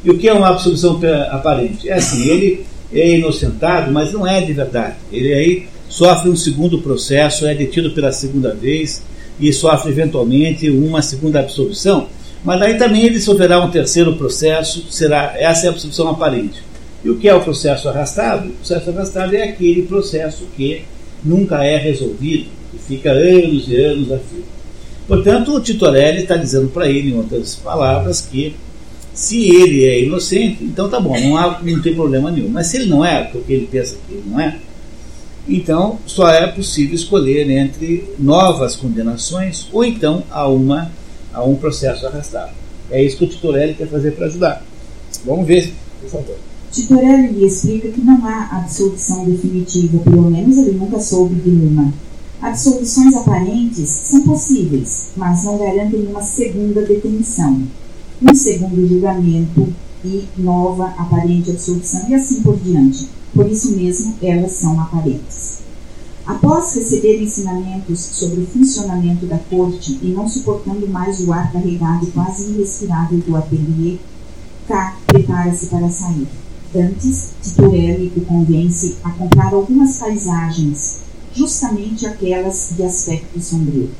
E o que é uma absolvição aparente? É assim, ele é inocentado, mas não é de verdade. Ele aí sofre um segundo processo, é detido pela segunda vez e sofre eventualmente uma segunda absolvição mas aí também ele sofrerá um terceiro processo, será essa é a absolvição aparente. E o que é o processo arrastado? O processo arrastado é aquele processo que nunca é resolvido, e fica anos e anos a fio. Portanto, o Titorelli está dizendo para ele, em outras palavras, que se ele é inocente, então tá bom, não, há, não tem problema nenhum. Mas se ele não é, porque ele pensa que ele não é, então só é possível escolher entre novas condenações ou então a uma a um processo arrastado. É isso que o Titorelli quer fazer para ajudar. Vamos ver, por favor. Titorelli explica que não há absolvição definitiva, pelo menos ele nunca soube de uma. Absolvições aparentes são possíveis, mas não garantem uma segunda detenção, um segundo julgamento e nova aparente absolvição e assim por diante. Por isso mesmo, elas são aparentes. Após receber ensinamentos sobre o funcionamento da corte e não suportando mais o ar carregado quase irrespirável do ateliê, K prepara-se para sair. Antes, Titorelli o convence a comprar algumas paisagens, justamente aquelas de aspecto sombrio.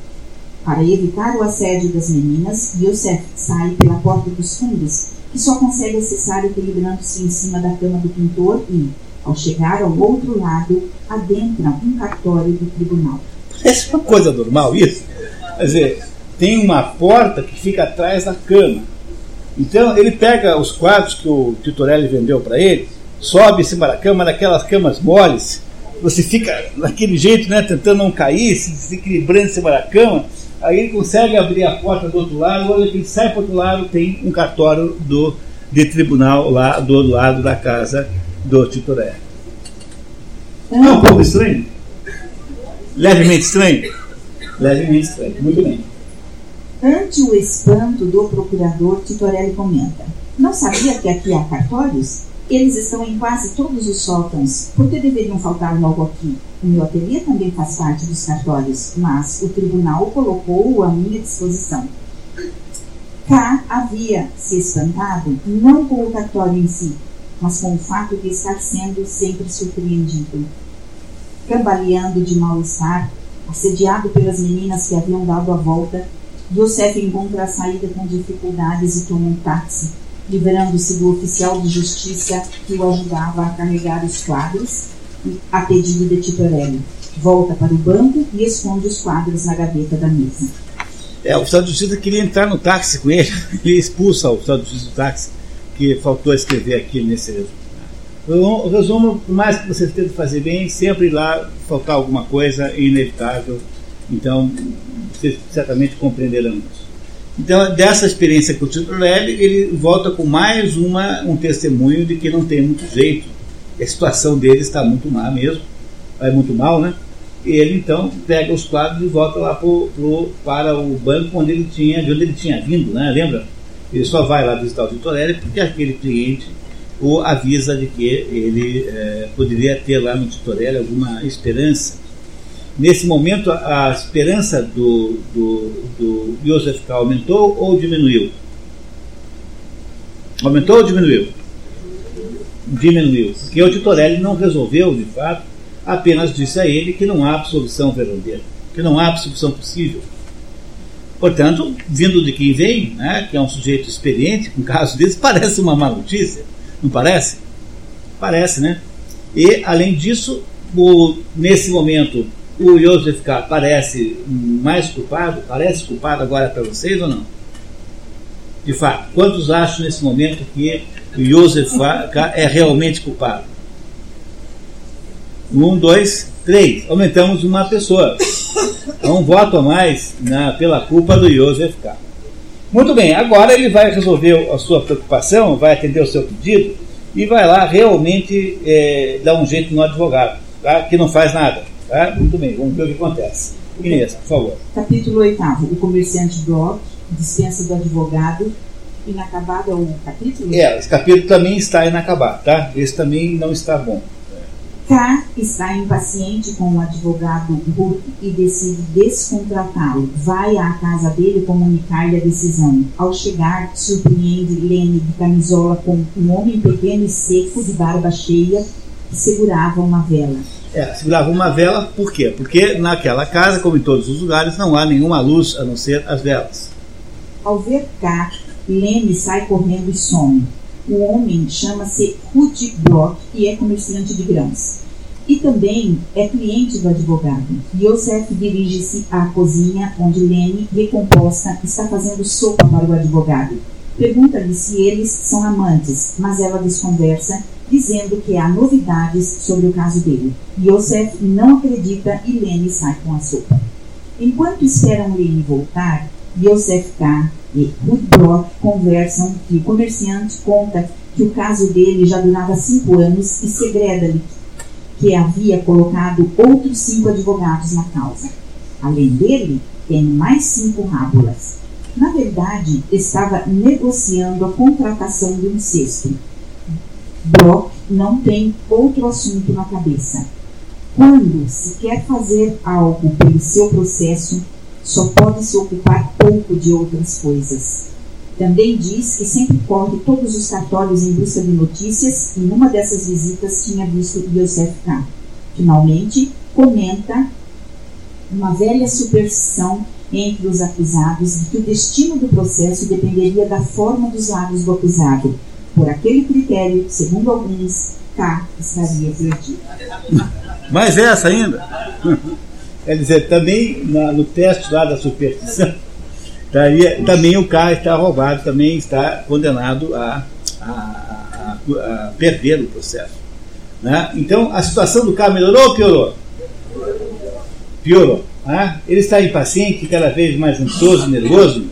Para evitar o assédio das meninas, Yosef sai pela porta dos fundos, que só consegue acessar equilibrando-se em cima da cama do pintor e, ao chegar ao outro lado, adentra um cartório do tribunal. *laughs* Parece uma coisa normal isso. Quer dizer, tem uma porta que fica atrás da cama. Então ele pega os quadros que o Titorelli vendeu para ele, sobe em cima da cama, naquelas camas moles, você fica daquele jeito, né, tentando não cair, se, se equilibrando em cima da cama. Aí ele consegue abrir a porta do outro lado, olha que ele sai para o outro lado, tem um cartório do, de tribunal lá do outro lado da casa do Titorelli. Não é um pouco estranho? Levemente estranho? Levemente estranho. Muito bem. Ante o espanto do procurador, Titorelli comenta: Não sabia que aqui há cartórios? Eles estão em quase todos os sótãos. Por que deveriam faltar logo aqui? O meu ateliê também faz parte dos cartórios, mas o tribunal colocou-o à minha disposição. K havia se espantado não com o cartório em si, mas com o fato de estar sendo sempre surpreendido. Cambaleando de mal-estar, assediado pelas meninas que haviam dado a volta, Yosef encontra a saída com dificuldades e toma um táxi, livrando-se do oficial de justiça que o ajudava a carregar os quadros a pedido de Titorelli. Volta para o banco e esconde os quadros na gaveta da mesa. É, o oficial de justiça queria entrar no táxi com ele, *laughs* ele expulsa o oficial de justiça do táxi que faltou escrever aqui nesse resumo. O resumo, por mais que você tente fazer bem, sempre lá faltar alguma coisa é inevitável. Então, vocês certamente compreenderão isso. Então, dessa experiência com o Titorelli, ele volta com mais uma, um testemunho de que não tem muito jeito. A situação dele está muito má mesmo. É muito mal, né? E ele então pega os quadros e volta lá pro, pro, para o banco onde ele tinha, de onde ele tinha vindo, né? Lembra? Ele só vai lá visitar o Titorelli porque aquele cliente o avisa de que ele é, poderia ter lá no Titorelli alguma esperança. Nesse momento, a, esperança do, do, do Joseph K. aumentou ou diminuiu? Aumentou ou diminuiu? Diminuiu. Porque o Titorelli não resolveu, de fato, apenas disse a ele que não há absolvição verdadeira, que não há absolvição possível. Portanto, vindo de quem vem, né, que é um sujeito experiente, um caso desse, *laughs* parece uma má notícia, não parece? Parece, né? E, além disso, o, nesse momento o Joseph K. parece mais culpado? Parece culpado agora para vocês ou não? De fato, quantos acham nesse momento que o Joseph K. é realmente culpado? Um, dois, três. Aumentamos uma pessoa. Um voto a mais na, pela culpa do Joseph K. Muito bem, agora ele vai resolver a sua preocupação, vai atender o seu pedido e vai lá realmente é, dar um jeito no advogado, tá? que não faz nada. Tá? Muito bem, vamos ver o que acontece. Inês, por favor. Capítulo 8. O comerciante Brock dispensa do advogado. Inacabado é o capítulo? É, esse capítulo também está inacabado, tá? Esse também não está bom. K está impaciente com o advogado Ruth e decide descontratá-lo. Vai à casa dele comunicar-lhe a decisão. Ao chegar, surpreende Lene de camisola com um homem pequeno e seco de barba cheia que segurava uma vela. É, segurava uma vela, por quê? Porque naquela casa, como em todos os lugares, não há nenhuma luz a não ser as velas. Ao ver K, Lene sai correndo e some. O homem chama-se Rudy Brock e é comerciante de grãos. E também é cliente do advogado. Yosef dirige-se à cozinha onde Lene, recomposta, está fazendo sopa para o advogado. Pergunta-lhe se eles são amantes, mas ela desconversa, dizendo que há novidades sobre o caso dele. Yosef não acredita e Lene sai com a sopa. Enquanto esperam Lene voltar, Yosef K e Ruth conversam que o comerciante conta que o caso dele já durava cinco anos e segreda-lhe que havia colocado outros cinco advogados na causa. Além dele, tem mais cinco rábulas. Na verdade, estava negociando a contratação de um sexto. Brock não tem outro assunto na cabeça. Quando se quer fazer algo pelo seu processo, só pode se ocupar pouco de outras coisas. Também diz que sempre corre todos os cartórios em busca de notícias e numa dessas visitas tinha visto Yosef K. Finalmente, comenta uma velha superstição entre os acusados de que o destino do processo dependeria da forma dos lábios do acusado. Por aquele critério, segundo alguns, K estaria perdido. Mais essa ainda? *laughs* Quer dizer, também na, no teste lá da superstição, *laughs* também o carro está roubado, também está condenado a, a, a, a perder o processo. Né? Então, a situação do carro melhorou ou piorou? Piorou. Né? Ele está impaciente, cada vez mais ansioso, nervoso?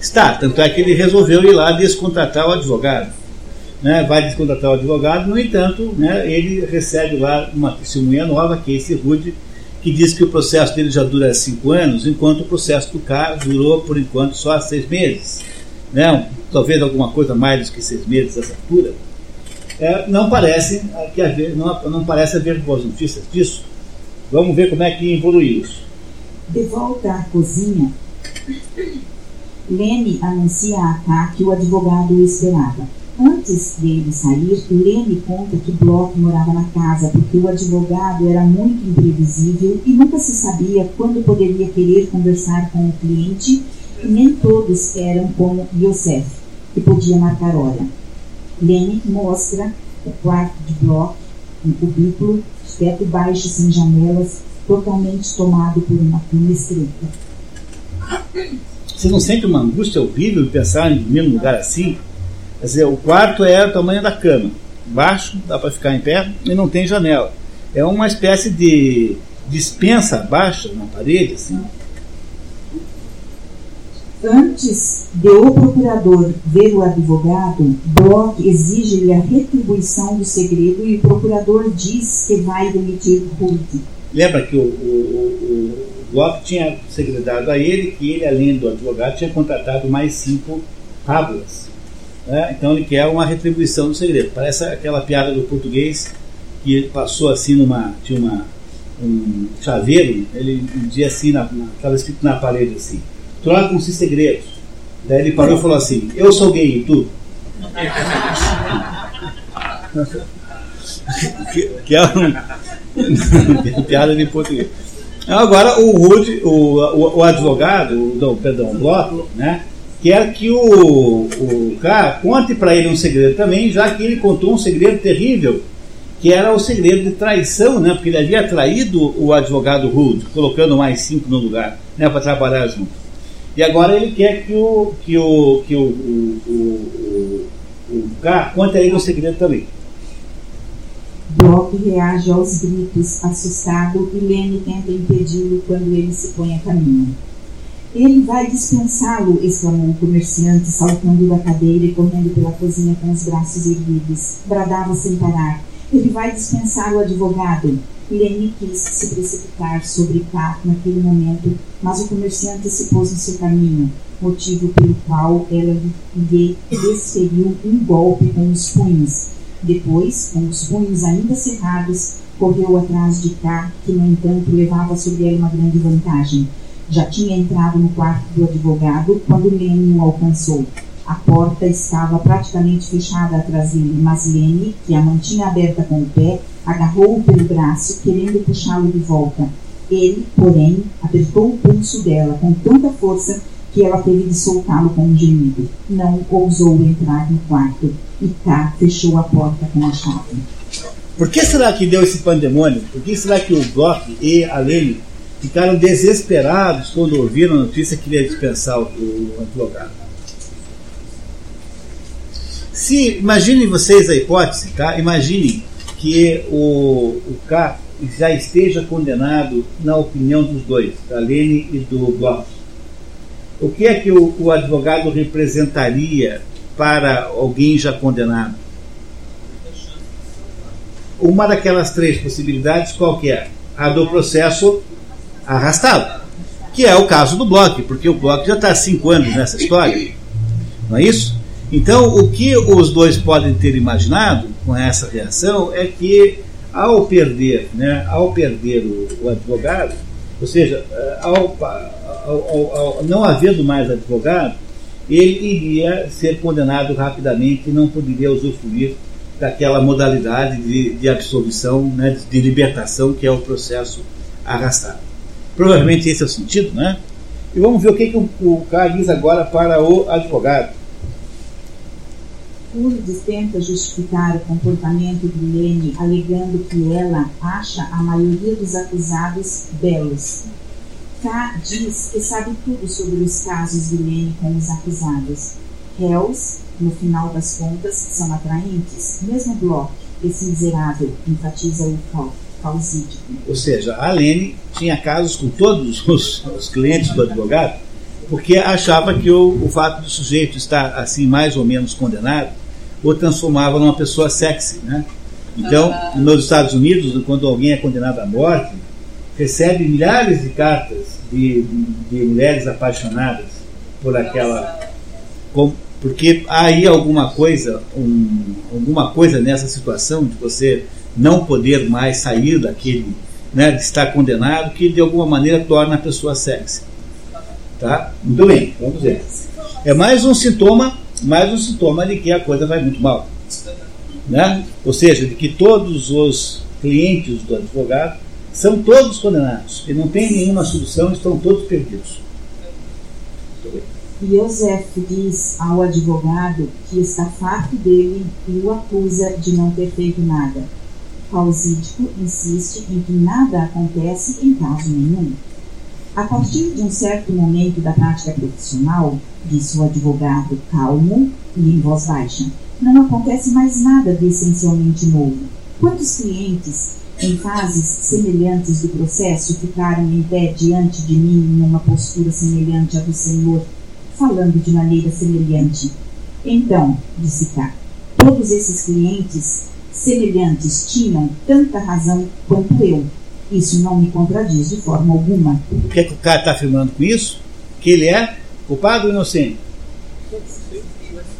Está, tanto é que ele resolveu ir lá descontratar o advogado. Né? Vai descontratar o advogado, no entanto, né, ele recebe lá uma testemunha nova, que é esse Rude, que diz que o processo dele já dura cinco anos, enquanto o processo do cara durou, por enquanto, só seis meses. Né? Talvez alguma coisa mais do que seis meses essa altura. É, não, parece que haver, não, não parece haver boas notícias disso. Vamos ver como é que evoluiu isso. De volta à cozinha, Lene anuncia a K que o advogado o esperava. Antes dele sair, Lene conta que Bloch morava na casa porque o advogado era muito imprevisível e nunca se sabia quando poderia querer conversar com o cliente e nem todos eram como Yosef, que podia marcar hora. Lene mostra o quarto de Bloch, um cubículo, teto baixo sem janelas, totalmente tomado por uma cama estreita. Você não sente uma angústia horrível de pensar em num lugar assim? Quer dizer, o quarto é o tamanho da cama. Baixo, dá para ficar em pé e não tem janela. É uma espécie de dispensa baixa na parede, assim. Antes de o procurador ver o advogado, Bloch exige-lhe a retribuição do segredo e o procurador diz que vai demitir Ruth. Lembra que o, o, o, Bloch tinha segredado a ele que ele, além do advogado, tinha contratado mais cinco rábulas. Né? Então ele quer uma retribuição do segredo. Parece aquela piada do português que ele passou assim numa. tinha uma, um chaveiro, ele dizia assim, estava escrito na parede assim, trocam-se segredos. Daí ele parou e falou assim, eu sou gay e tu? *laughs* que, é um, *laughs* piada de português. Agora o Rude, o, o, o advogado, o, não, perdão, o Bloco, né? quer que o, o cara conte para ele um segredo também, já que ele contou um segredo terrível que era o segredo de traição, né? porque ele havia traído o advogado Hood, colocando mais cinco no lugar, né? para trabalhar junto. E agora ele quer que o que o que o, o, o, o, o K conte a ele o segredo também. Brock reage aos gritos, assustado, e Lenny tenta impedi-lo quando ele se põe a caminho. Ele vai dispensá-lo, exclamou o comerciante, saltando da cadeira e correndo pela cozinha com os braços erguidos. Bradava sem parar. Ele vai dispensar o advogado. Lenny quis se precipitar sobre K naquele momento, mas o comerciante se pôs no seu caminho, motivo pelo qual ela lhe desferiu um golpe com os punhos. Depois, com os punhos ainda cerrados, correu atrás de K, que no entanto levava sobre ela uma grande vantagem. Já tinha entrado no quarto do advogado quando Lenny o alcançou. A porta estava praticamente fechada atrás dele, mas Lenny, que a mantinha aberta com o pé, agarrou-o pelo braço, querendo puxá-lo de volta. Ele, porém, apertou o pulso dela com tanta força que ela teve de soltá-lo com um gemido. Não ousou entrar no quarto e K fechou a porta com a chave. Por que será que deu esse pandemônio? Por que será que o Glock e a Lenny ficaram desesperados quando ouviram a notícia que ia dispensar o, o advogado. Se imaginem vocês a hipótese, tá? Imaginem que o, o K já esteja condenado na opinião dos dois, da Lene e do Bloch. O que é que o, o advogado representaria para alguém já condenado? Uma daquelas três possibilidades, qual que é? A do processo arrastado. Que é o caso do Bloch, porque o Bloch já está há cinco anos nessa história. Não é isso? Então, o que os dois podem ter imaginado com essa reação é que, ao perder, né, ao perder o, o advogado, ou seja, eh, ao, ao, ao, não havendo mais advogado, ele iria ser condenado rapidamente e não poderia usufruir daquela modalidade de, de absolvição, né, de libertação que é o processo arrastado. Provavelmente esse é o sentido, né? E vamos ver o que, que o, o cara diz agora para o advogado. Lourdes tenta justificar o comportamento de Lene, alegando que ela acha a maioria dos acusados belos. K diz que sabe tudo sobre os casos de Lene com os acusados. Réus, no final das contas, são atraentes. Mesmo Bloch, esse miserável, enfatiza o Falk. Ou seja, a Lene tinha casos com todos os, os clientes do advogado, porque achava que o, o fato do sujeito estar assim mais ou menos condenado o transformava numa pessoa sexy, né? Então, nos Estados Unidos, quando alguém é condenado à morte, recebe milhares de cartas de, de mulheres apaixonadas por aquela, com, porque há aí alguma coisa, um, alguma coisa nessa situação de você não poder mais sair daquele, né, de estar condenado, que de alguma maneira torna a pessoa sexy. Tá? Muito bem, vamos ver. É mais um sintoma, mais um sintoma de que a coisa vai muito mal. Né? Ou seja, de que todos os clientes do advogado são todos condenados e não tem nenhuma solução, estão todos perdidos. Joseph diz ao advogado que está farto dele e o acusa de não ter feito nada. Pausídico insiste em que nada acontece em caso nenhum. A partir de um certo momento da prática profissional, disse o advogado calmo e em voz baixa, não acontece mais nada de essencialmente novo. Quantos clientes, em fases semelhantes do processo, ficaram em pé diante de mim numa postura semelhante à do Senhor, falando de maneira semelhante? Então, disse K, todos esses clientes semelhantes tinham tanta razão quanto eu. Isso não me contradiz de forma alguma. O que, é que o cara está afirmando com isso? Que ele é culpado ou inocente?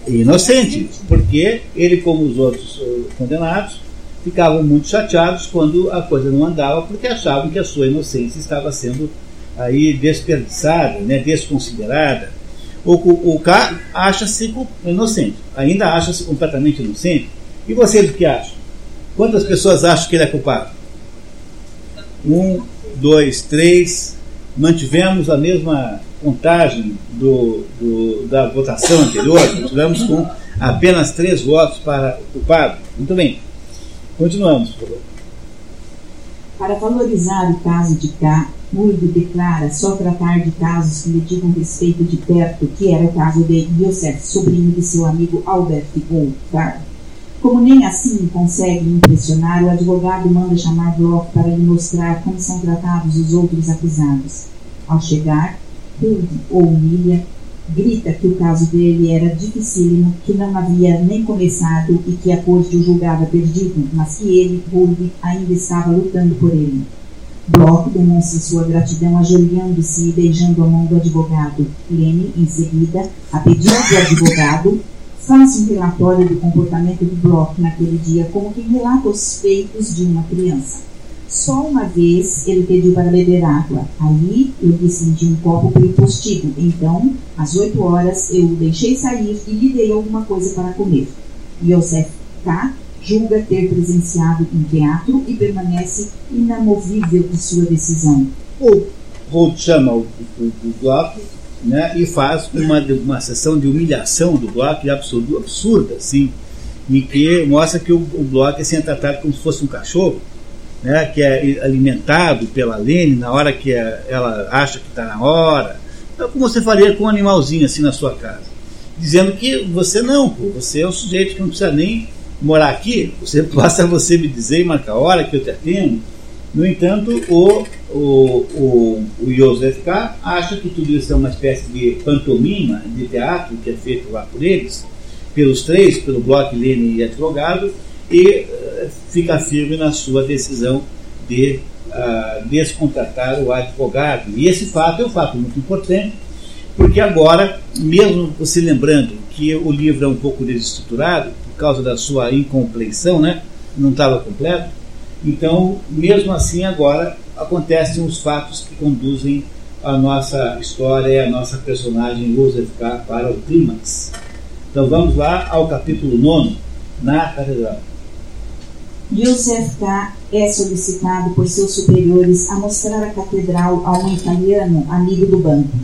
Inocente, porque ele, como os outros uh, condenados, ficavam muito chateados quando a coisa não andava, porque achavam que a sua inocência estava sendo aí desperdiçada, né, desconsiderada. O, o, o K acha-se inocente, ainda acha-se completamente inocente, e vocês o que acham? Quantas pessoas acham que ele é culpado? Um, dois, três. Mantivemos a mesma contagem do, do, da votação anterior, tivemos com apenas três votos para o culpado. Muito bem. Continuamos. Para valorizar o caso de K, Murdo declara só tratar de casos que lhe digam respeito de perto, que era o caso de Yosef, sobrinho de seu amigo Albert Goldgar. Como nem assim consegue impressionar, o advogado manda chamar Bloch para lhe mostrar como são tratados os outros acusados. Ao chegar, Huld ou humilha, grita que o caso dele era dificílimo, que não havia nem começado e que a corte o julgava perdido, mas que ele, Huld, ainda estava lutando por ele. Bloch demonstra sua gratidão ajoelhando-se e beijando a mão do advogado. Lene, em seguida, a pedido do advogado, faz um relatório do comportamento do Bloch naquele dia, como quem relata os feitos de uma criança. Só uma vez ele pediu para beber água. Aí eu senti um copo pelo postigo. Então, às oito horas, eu o deixei sair e lhe dei alguma coisa para comer. Yosef K. julga ter presenciado um teatro e permanece inamovível de sua decisão. O Holt chama o, o, o Bloch né, e faz uma, uma sessão de humilhação do Bloch absurdo, absurda, assim, em que mostra que o, o Bloch assim, tratado como se fosse um cachorro né, que é alimentado pela Lene na hora que ela acha que está na hora, é como você faria com um animalzinho assim na sua casa, dizendo que você não, pô, você é um sujeito que não precisa nem morar aqui, você *laughs* basta você me dizer e marcar a hora que eu te atendo. No entanto, o, o, o, o Joseph K. acha que tudo isso é uma espécie de pantomima de teatro que é feito lá por eles, pelos três, pelo Bloch, Lene e advogado, e uh, fica firme na sua decisão de uh, descontratar o advogado. E esse fato é um fato muito importante, porque agora, mesmo você lembrando que o livro é um pouco desestruturado, por causa da sua incompreensão, né? não estava completo, então, mesmo assim, agora acontecem os fatos que conduzem a nossa história e a nossa personagem K. para o clímax. Então vamos lá ao capítulo 9, na Catedral. Yosef K. é solicitado por seus superiores a mostrar a catedral a um italiano amigo do banco.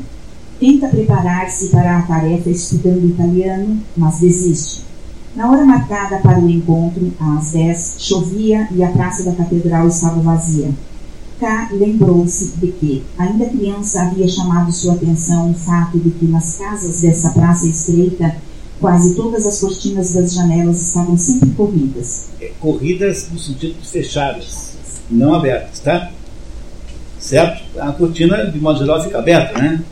Tenta preparar-se para a tarefa estudando italiano, mas desiste. Na hora marcada para o encontro, às 10, chovia e a praça da catedral estava vazia. K lembrou-se de que, ainda criança, havia chamado sua atenção o fato de que nas casas dessa praça estreita Quase todas as cortinas das janelas estavam sempre corridas. É, corridas no sentido de fechadas, não abertas, tá? Certo? A cortina, de modo geral, fica aberta, né?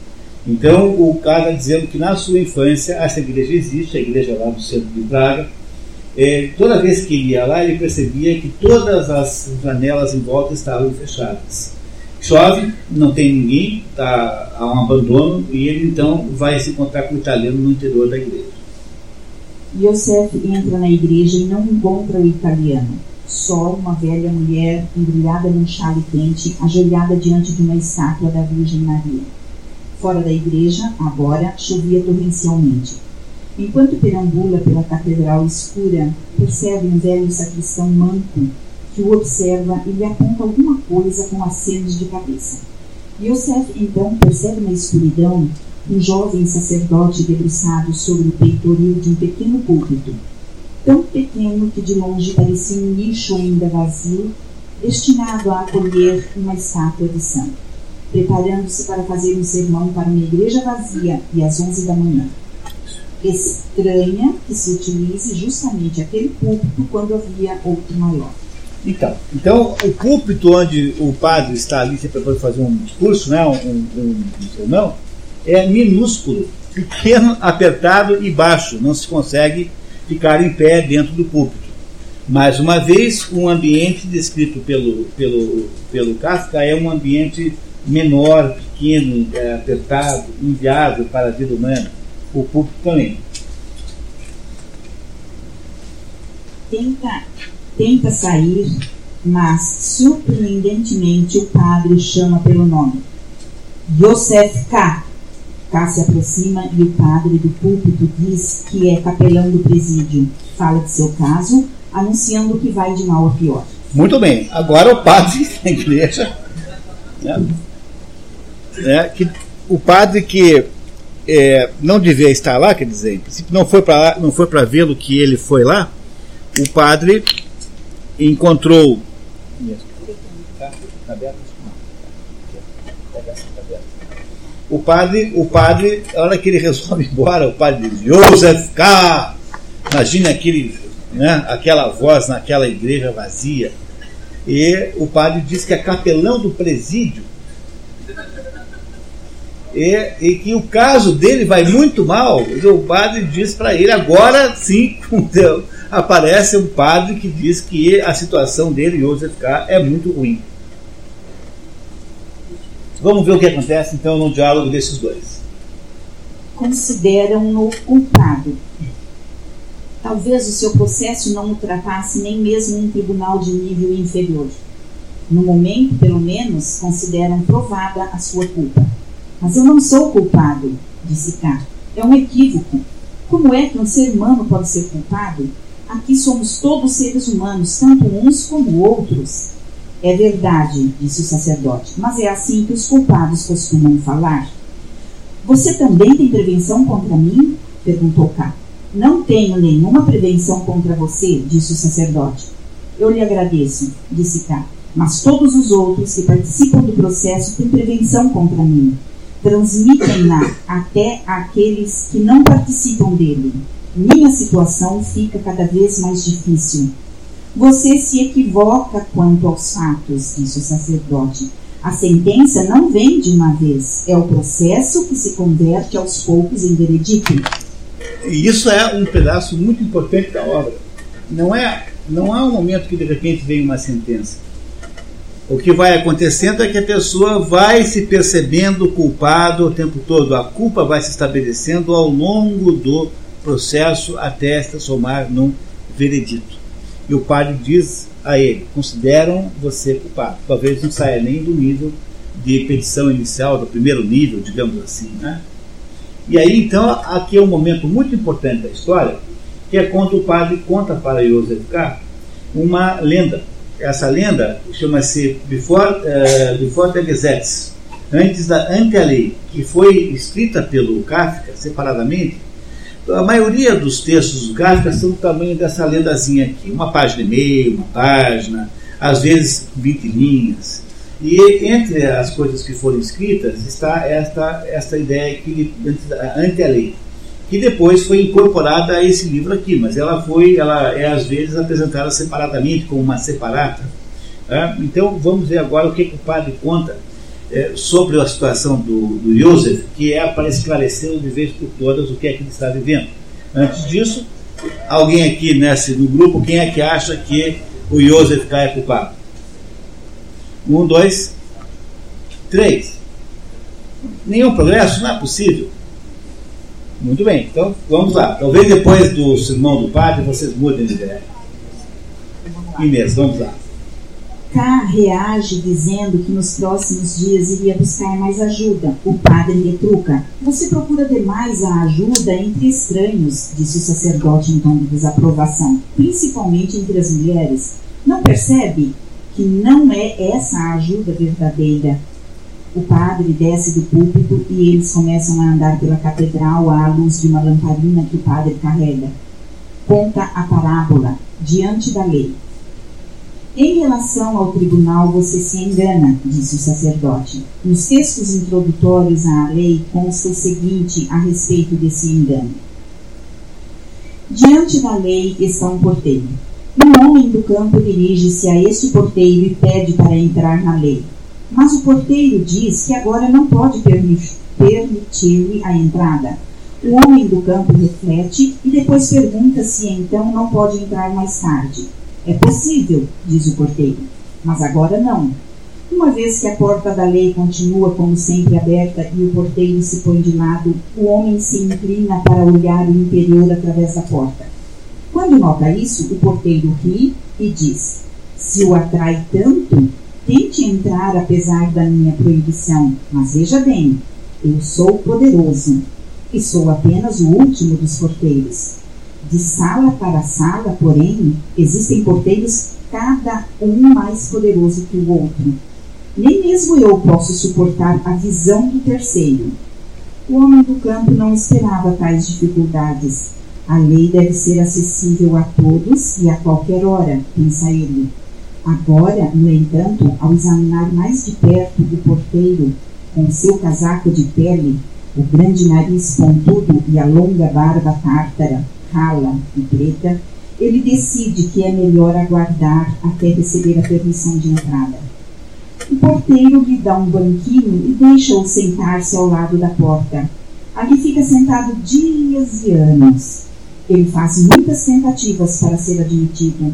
Então, o cara dizendo que na sua infância essa igreja existe, a igreja lá do centro de Praga. É, toda vez que ele ia lá, ele percebia que todas as janelas em volta estavam fechadas. Chove, não tem ninguém, tá, há um abandono, e ele então vai se encontrar com o italiano no interior da igreja. Yosef entra na igreja e não encontra o italiano. Só uma velha mulher embrulhada num chale quente, ajoelhada diante de uma estátua da Virgem Maria. Fora da igreja, agora, chovia torrencialmente. Enquanto perambula pela catedral escura, percebe um velho sacristão manco que o observa e lhe aponta alguma coisa com acenos de cabeça. Yosef então percebe na escuridão um jovem sacerdote debruçado sobre o peitoril de um pequeno púlpito, tão pequeno que de longe parecia um nicho ainda vazio, destinado a acolher uma estátua de santo, preparando-se para fazer um sermão para uma igreja vazia e às onze da manhã. Estranha que se utilize justamente aquele púlpito quando havia outro maior. Então, então o púlpito onde o padre está ali preparando fazer um discurso, né, um, um, um sermão, é minúsculo, pequeno, apertado e baixo, não se consegue ficar em pé dentro do púlpito. Mais uma vez, um ambiente descrito pelo, pelo, pelo Kafka é um ambiente menor, pequeno, é, apertado, inviável para a vida humana. O púlpito também. Tenta, tenta sair, mas surpreendentemente o padre chama pelo nome. Yosef K. Se aproxima e o padre do púlpito diz que é capelão do presídio. Fala de seu caso, anunciando que vai de mal a pior. Muito bem, agora o padre *laughs* da igreja. Né, é, que, o padre que é, não devia estar lá, quer dizer, não foi para não foi para vê-lo que ele foi lá. O padre encontrou. O padre, o padre, a hora que ele resolve ir embora, o padre diz: Joseph K. Imagine aquele, né, aquela voz naquela igreja vazia. E o padre diz que é capelão do presídio. E, e que o caso dele vai muito mal. O padre diz para ele: agora sim, *laughs* aparece um padre que diz que a situação dele, Joseph K., é muito ruim. Vamos ver o que acontece então no diálogo desses dois. Consideram-no culpado. Talvez o seu processo não o tratasse nem mesmo um tribunal de nível inferior. No momento, pelo menos, consideram provada a sua culpa. Mas eu não sou culpado, disse K. É um equívoco. Como é que um ser humano pode ser culpado? Aqui somos todos seres humanos, tanto uns como outros. É verdade, disse o sacerdote, mas é assim que os culpados costumam falar. Você também tem prevenção contra mim? perguntou K. Não tenho nenhuma prevenção contra você, disse o sacerdote. Eu lhe agradeço, disse K. Mas todos os outros que participam do processo têm prevenção contra mim. Transmitem-na até àqueles que não participam dele. Minha situação fica cada vez mais difícil. Você se equivoca quanto aos fatos, disse o sacerdote. A sentença não vem de uma vez, é o processo que se converte aos poucos em veredito. E isso é um pedaço muito importante da obra. Não é, não há um momento que de repente vem uma sentença. O que vai acontecendo é que a pessoa vai se percebendo culpado o tempo todo. A culpa vai se estabelecendo ao longo do processo até se transformar num veredito. E o padre diz a ele: consideram você culpado. Talvez não saia nem do nível de petição inicial, do primeiro nível, digamos assim. Né? E aí, então, aqui é um momento muito importante da história, que é quando o padre conta para Joseph K. uma lenda. Essa lenda chama-se Before, uh, Before the Gesetz, antes da ante a lei, que foi escrita pelo Kafka separadamente a maioria dos textos do Kafka são do tamanho dessa lendazinha aqui, uma página e meia, uma página, às vezes 20 linhas. E entre as coisas que foram escritas está esta, esta ideia que ante a lei, que depois foi incorporada a esse livro aqui, mas ela foi, ela é às vezes apresentada separadamente como uma separata. Tá? Então vamos ver agora o que, que o padre conta é, sobre a situação do, do Joseph, que é para esclarecer de vez por todas o que é que ele está vivendo. Antes disso, alguém aqui nesse, no grupo, quem é que acha que o Joseph cai culpado? Um, dois, três. Nenhum progresso? Não é possível. Muito bem, então vamos lá. Talvez depois do sermão do padre vocês mudem de ideia. Inês, vamos lá. K reage dizendo que nos próximos dias iria buscar mais ajuda. O padre retruca: Você procura demais a ajuda entre estranhos, disse o sacerdote em tom de desaprovação, principalmente entre as mulheres. Não percebe que não é essa a ajuda verdadeira? O padre desce do púlpito e eles começam a andar pela catedral à luz de uma lamparina que o padre carrega. Conta a parábola diante da lei. Em relação ao tribunal, você se engana, disse o sacerdote. Nos textos introdutórios à lei consta o seguinte a respeito desse engano. Diante da lei está um porteiro. Um homem do campo dirige-se a este porteiro e pede para entrar na lei. Mas o porteiro diz que agora não pode permitir-lhe a entrada. O homem do campo reflete e depois pergunta se então não pode entrar mais tarde. É possível, diz o porteiro, mas agora não. Uma vez que a porta da lei continua como sempre aberta e o porteiro se põe de lado, o homem se inclina para olhar o interior através da porta. Quando nota isso, o porteiro ri e diz: Se o atrai tanto, tente entrar apesar da minha proibição, mas veja bem, eu sou poderoso e sou apenas o último dos porteiros. De sala para sala, porém, existem porteiros cada um mais poderoso que o outro. Nem mesmo eu posso suportar a visão do terceiro. O homem do campo não esperava tais dificuldades. A lei deve ser acessível a todos e a qualquer hora, pensa ele. Agora, no entanto, ao examinar mais de perto o porteiro, com seu casaco de pele, o grande nariz pontudo e a longa barba tártara, rala e preta, ele decide que é melhor aguardar até receber a permissão de entrada. O porteiro lhe dá um banquinho e deixa-o sentar-se ao lado da porta. Ali fica sentado dias e anos. Ele faz muitas tentativas para ser admitido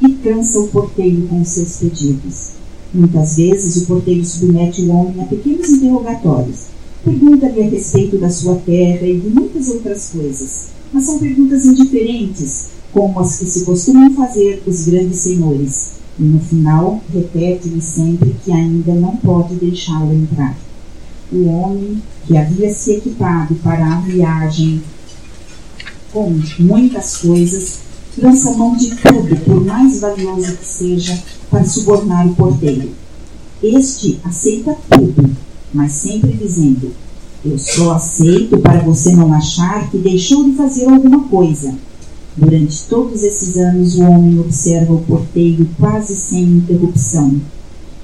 e cansa o porteiro com seus pedidos. Muitas vezes o porteiro submete o homem a pequenos interrogatórios. Pergunta-lhe a respeito da sua terra e de muitas outras coisas, mas são perguntas indiferentes, como as que se costumam fazer os grandes senhores, e no final repete-lhe sempre que ainda não pode deixá-lo entrar. O homem, que havia se equipado para a viagem com muitas coisas, lança mão de tudo, por mais valioso que seja, para subornar o porteiro. Este aceita tudo, mas sempre dizendo: Eu só aceito para você não achar que deixou de fazer alguma coisa Durante todos esses anos, o homem observa o porteiro quase sem interrupção.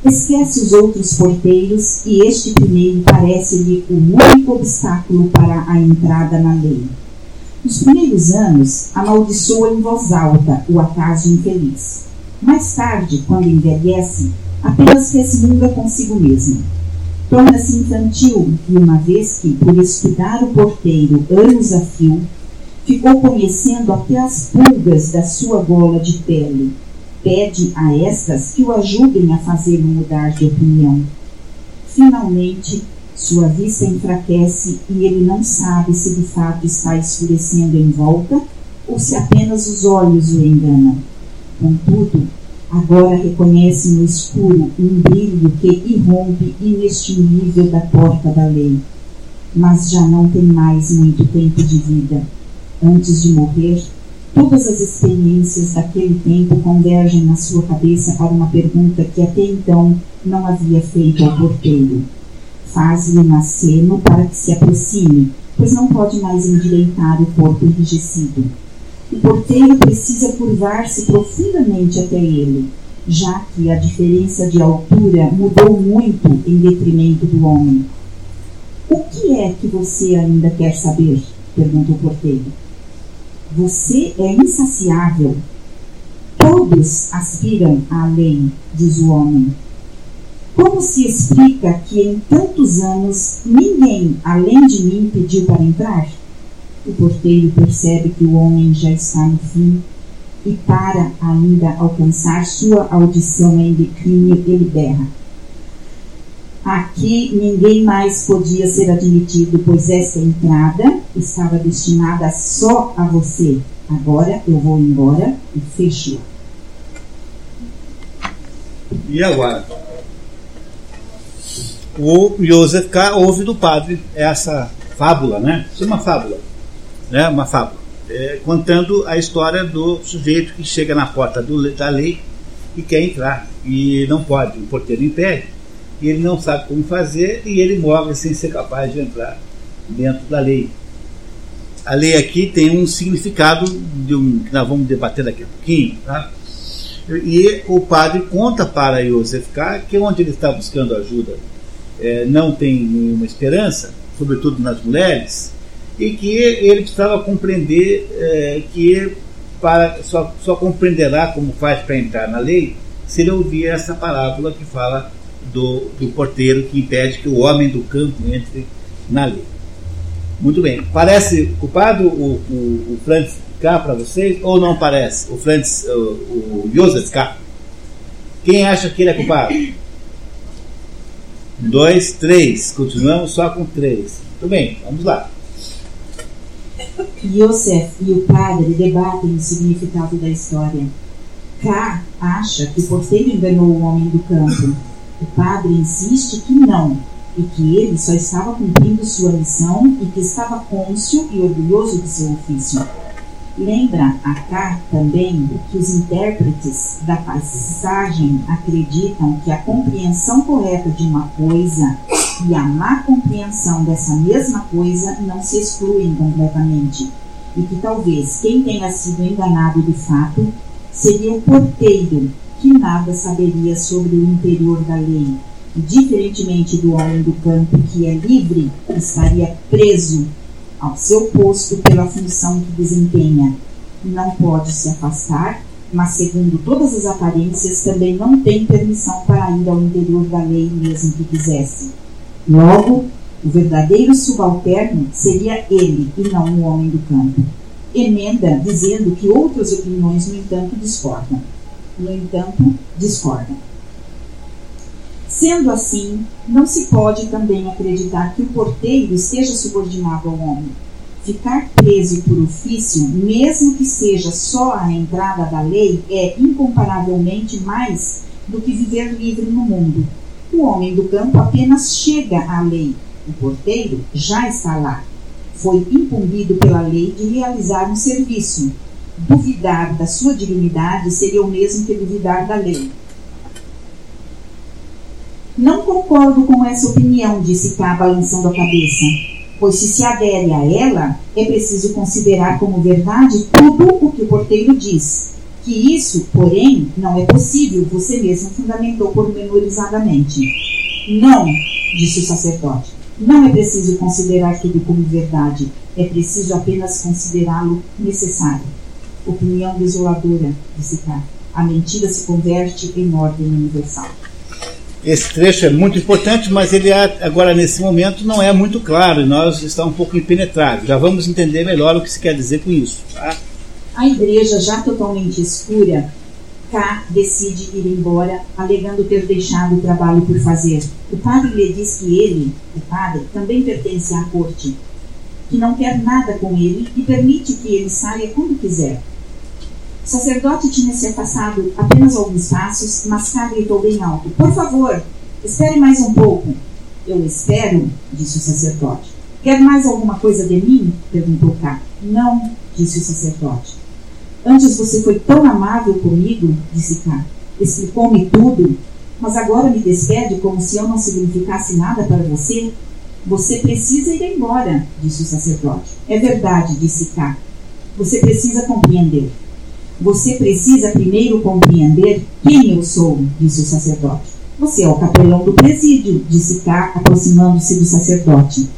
Esquece os outros porteiros e este primeiro parece-lhe o único obstáculo para a entrada na lei. Nos primeiros anos, amaldiçoa em voz alta o acaso infeliz. Mais tarde, quando envelhece, apenas resmunga consigo mesmo. Torna-se infantil e, uma vez que, por estudar o porteiro anos a fio, ficou conhecendo até as pulgas da sua gola de pele. Pede a estas que o ajudem a fazer mudar de opinião. Finalmente, sua vista enfraquece e ele não sabe se de fato está escurecendo em volta ou se apenas os olhos o enganam. Contudo, agora reconhece no escuro um brilho que irrompe inextinguível da porta da lei. Mas já não tem mais muito tempo de vida antes de morrer, todas as experiências daquele tempo convergem na sua cabeça para uma pergunta que até então não havia feito ao porteiro. Faz-lhe um aceno para que se aproxime, pois não pode mais endireitar o corpo enrijecido. O porteiro precisa curvar-se profundamente até ele, já que a diferença de altura mudou muito em detrimento do homem. O que é que você ainda quer saber? pergunta o porteiro. Você é insaciável. Todos aspiram à lei, diz o homem. Como se explica que em tantos anos ninguém, além de mim, pediu para entrar? O porteiro percebe que o homem já está no fim e, para ainda alcançar sua audição em declínio, ele berra. Aqui ninguém mais podia ser admitido, pois essa entrada estava destinada só a você. Agora eu vou embora e fecho. E agora? O Joseph K. ouve do padre essa fábula, né? Isso é uma fábula, né? Uma fábula. É, contando a história do sujeito que chega na porta do, da lei e quer entrar e não pode, o porteiro impede e ele não sabe como fazer e ele morre sem ser capaz de entrar dentro da lei. A lei aqui tem um significado de um, que nós vamos debater daqui a pouquinho. Tá? E o padre conta para Yosef K que onde ele está buscando ajuda é, não tem nenhuma esperança, sobretudo nas mulheres, e que ele precisava compreender é, que para, só, só compreenderá como faz para entrar na lei se ele ouvir essa parábola que fala do, do porteiro que impede que o homem do campo entre na lei. Muito bem. Parece culpado o, o, o K para vocês ou não parece? O Francis, o, o Joseph K. Quem acha que ele é culpado? Dois, três. Continuamos só com três. Muito bem, vamos lá. Yosef e o padre debatem o significado da história. K acha que o porteiro enganou o homem do campo o padre insiste que não, e que ele só estava cumprindo sua missão e que estava cônscio e orgulhoso de seu ofício. Lembra acá também que os intérpretes da passagem acreditam que a compreensão correta de uma coisa e a má compreensão dessa mesma coisa não se excluem completamente, e que talvez quem tenha sido enganado de fato seria o porteiro, que nada saberia sobre o interior da lei, e diferentemente do homem do campo que é livre, estaria preso ao seu posto pela função que desempenha. Não pode se afastar, mas segundo todas as aparências também não tem permissão para ir ao interior da lei mesmo que quisesse. Logo, o verdadeiro subalterno seria ele e não o homem do campo. Emenda dizendo que outras opiniões, no entanto, discordam. No entanto, discordam. Sendo assim, não se pode também acreditar que o porteiro esteja subordinado ao homem. Ficar preso por ofício, mesmo que seja só a entrada da lei, é incomparavelmente mais do que viver livre no mundo. O homem do campo apenas chega à lei, o porteiro já está lá. Foi incumbido pela lei de realizar um serviço. Duvidar da sua dignidade seria o mesmo que duvidar da lei. Não concordo com essa opinião, disse Cá, balançando a cabeça, pois se se adere a ela, é preciso considerar como verdade tudo o que o porteiro diz. Que isso, porém, não é possível, você mesmo fundamentou pormenorizadamente. Não, disse o sacerdote. Não é preciso considerar tudo como verdade, é preciso apenas considerá-lo necessário. Opinião desoladora, disse Cá. A mentira se converte em ordem universal. Esse trecho é muito importante, mas ele agora nesse momento não é muito claro nós está um pouco impenetrável. Já vamos entender melhor o que se quer dizer com isso. Tá? A igreja, já totalmente escura, K decide ir embora, alegando ter deixado o trabalho por fazer. O padre lhe diz que ele, o padre, também pertence à corte, que não quer nada com ele e permite que ele saia quando quiser. O sacerdote tinha se afastado apenas alguns passos, mas Cá gritou bem alto: Por favor, espere mais um pouco. Eu espero, disse o sacerdote. Quer mais alguma coisa de mim? perguntou Cá. Não, disse o sacerdote. Antes você foi tão amável comigo, disse Cá. Explicou-me tudo, mas agora me despede como se eu não significasse nada para você? Você precisa ir embora, disse o sacerdote. É verdade, disse Cá. Você precisa compreender. Você precisa primeiro compreender quem eu sou, disse o sacerdote. Você é o capelão do presídio, disse Cá, aproximando-se do sacerdote.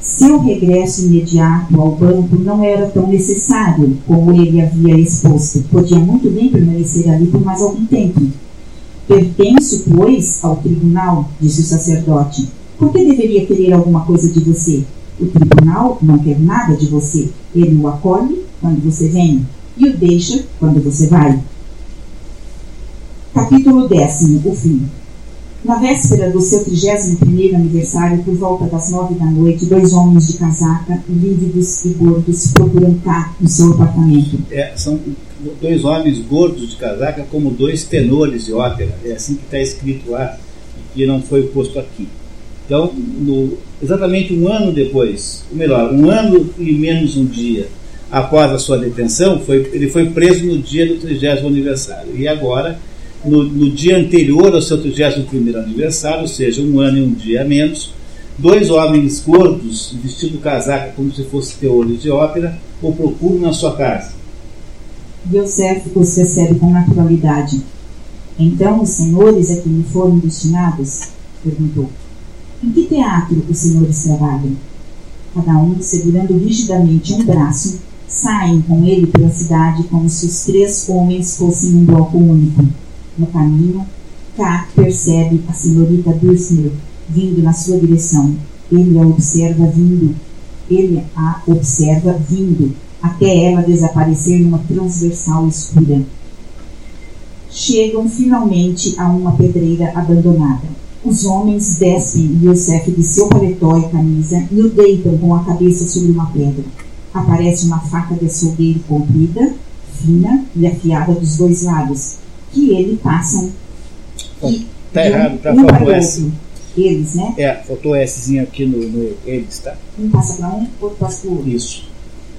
Seu regresso imediato ao banco não era tão necessário como ele havia exposto. Podia muito bem permanecer ali por mais algum tempo. Pertenço, pois, ao tribunal, disse o sacerdote. Por que deveria querer alguma coisa de você? O tribunal não quer nada de você. Ele o acolhe quando você vem e o deixa quando você vai. Capítulo décimo, o fim. Na véspera do seu 31 aniversário, por volta das nove da noite, dois homens de casaca, lívidos e gordos, procuram cá no seu apartamento. É, são dois homens gordos de casaca como dois tenores de ópera. É assim que está escrito lá, e que não foi posto aqui. Então, no, exatamente um ano depois, ou melhor, um ano e menos um dia após a sua detenção, foi, ele foi preso no dia do 30 aniversário. E agora, no, no dia anterior ao seu 31 aniversário, ou seja, um ano e um dia a menos, dois homens gordos, vestindo casaca como se fossem teores de ópera, o procuram na sua casa. Yosef os recebe com naturalidade. Então os senhores a que me foram destinados? Perguntou. Em que teatro os senhores trabalham? Cada um segurando rigidamente um braço saem com ele pela cidade como se os três homens fossem um bloco único. No caminho, K percebe a senhorita Dursner vindo na sua direção. Ele a observa vindo. Ele a observa vindo, até ela desaparecer numa transversal escura. Chegam finalmente a uma pedreira abandonada. Os homens descem Yosef de seu paletó e camisa e o deitam com a cabeça sobre uma pedra aparece uma faca de açougueiro comprida, fina e afiada dos dois lados, que ele passam. Está errado, tá? Um S. Eles, né? É, faltou Szinho aqui no, no eles, tá? Um passa para um, outro passa para outro. Isso.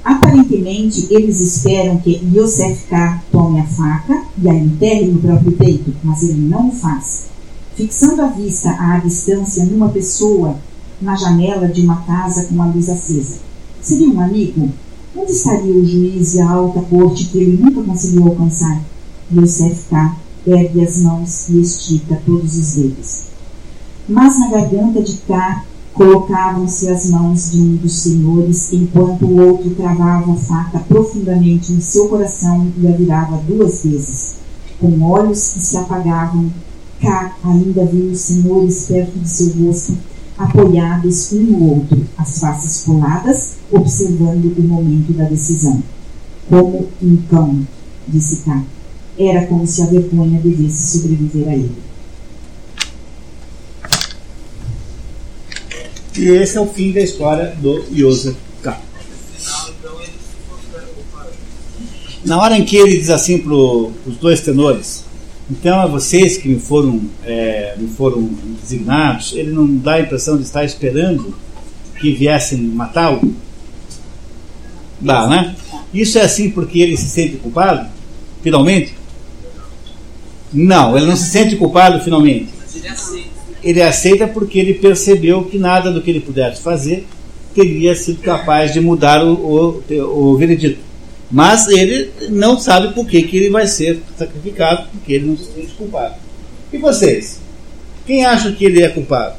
Aparentemente, eles esperam que Yosef K. tome a faca e a enterre no próprio peito, mas ele não o faz. Fixando a vista à distância numa pessoa na janela de uma casa com a luz acesa. Seria um amigo? Onde estaria o juiz e a alta corte que ele nunca conseguiu alcançar? Yosef K. ergue as mãos e estica todos os dedos. Mas na garganta de K colocavam-se as mãos de um dos senhores, enquanto o outro travava a faca profundamente no seu coração e a virava duas vezes. Com olhos que se apagavam, K ainda viu os senhores perto de seu rosto, apoiados um no outro, as faces coladas, observando o momento da decisão. Como um cão, disse K. Era como se a vergonha devesse sobreviver a ele. E esse é o fim da história do Joseph K. Na hora em que ele diz assim para os dois tenores, então a vocês que me foram, é, me foram designados, ele não dá a impressão de estar esperando que viessem matá-lo? Dá, né? Isso é assim porque ele se sente culpado? Finalmente? Não, ele não se sente culpado finalmente. Ele aceita porque ele percebeu que nada do que ele pudesse fazer teria sido capaz de mudar o, o, o veredito. Mas ele não sabe por que, que ele vai ser sacrificado, porque ele não se sente culpado. E vocês? Quem acha que ele é culpado?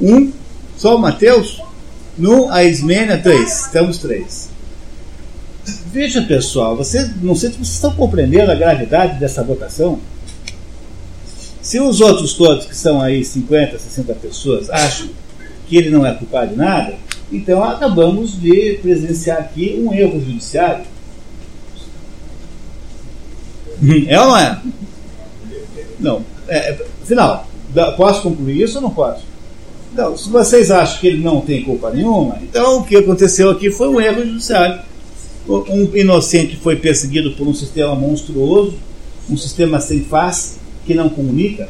Um, só Mateus? No, a Ismênia, três. Estamos três. Veja, pessoal, vocês, não sei se vocês estão compreendendo a gravidade dessa votação. Se os outros todos, que são aí 50, 60 pessoas, acham que ele não é culpado de nada, então acabamos de presenciar aqui um erro judiciário. É ou não é? Não. É, afinal, posso concluir isso ou não posso? Então, se vocês acham que ele não tem culpa nenhuma, então o que aconteceu aqui foi um erro judiciário. Um inocente foi perseguido por um sistema monstruoso, um sistema sem face, que não comunica,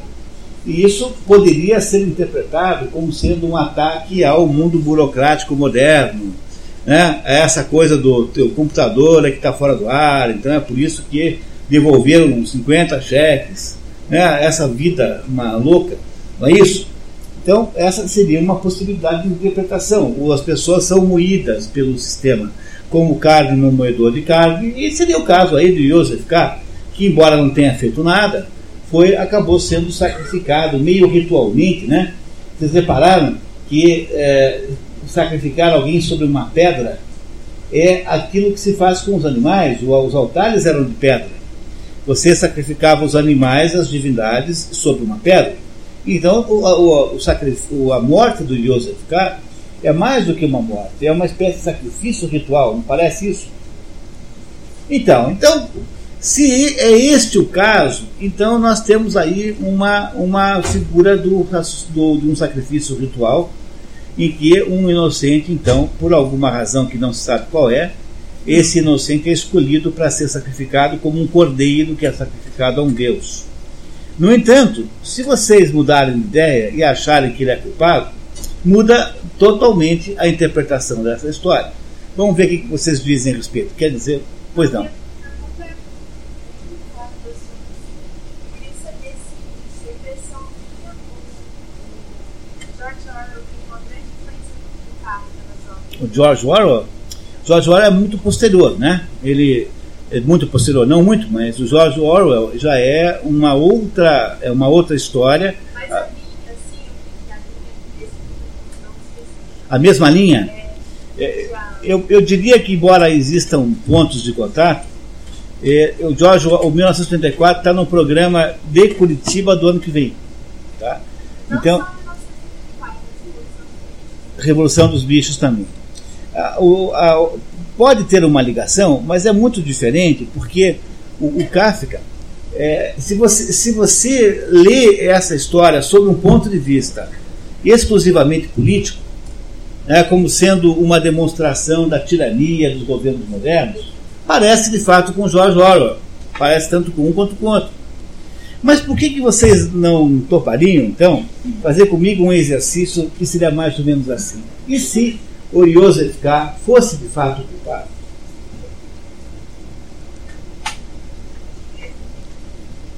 e isso poderia ser interpretado como sendo um ataque ao mundo burocrático moderno. Né? Essa coisa do teu computador é que está fora do ar, então é por isso que devolveram 50 cheques. Né? Essa vida uma louca, não é isso? Então, essa seria uma possibilidade de interpretação. Ou as pessoas são moídas pelo sistema, como carne no moedor de carne, e seria o caso aí de Joseph K., que, embora não tenha feito nada, foi acabou sendo sacrificado meio ritualmente, né? Vocês repararam que é, sacrificar alguém sobre uma pedra é aquilo que se faz com os animais. Os altares eram de pedra. Você sacrificava os animais, as divindades, sobre uma pedra. Então, o, o, o a morte do Yosef K é mais do que uma morte, é uma espécie de sacrifício ritual, não parece isso? Então, então se é este o caso, então nós temos aí uma, uma figura do, do, de um sacrifício ritual em que um inocente, então, por alguma razão que não se sabe qual é, esse inocente é escolhido para ser sacrificado como um cordeiro que é sacrificado a um Deus. No entanto, se vocês mudarem de ideia e acharem que ele é culpado, muda totalmente a interpretação dessa história. Vamos ver o que vocês dizem a respeito. Quer dizer, pois não. O George Orwell, George Orwell é muito posterior, né? Ele é muito posterior, não muito, mas o George Orwell já é uma outra, é uma outra história. Mas a, linha, assim, a mesma linha? É, eu, eu diria que, embora existam pontos de contato, é, o George o 1934 está no programa de Curitiba do ano que vem. Tá? Então, Revolução dos Bichos também o, a, pode ter uma ligação, mas é muito diferente, porque o, o Kafka, é, se, você, se você lê essa história sob um ponto de vista exclusivamente político, né, como sendo uma demonstração da tirania dos governos modernos, parece de fato com George Orwell, parece tanto com um quanto com outro. Mas por que, que vocês não topariam, então, fazer comigo um exercício que seria mais ou menos assim? E se o Joseph K. fosse de fato culpado.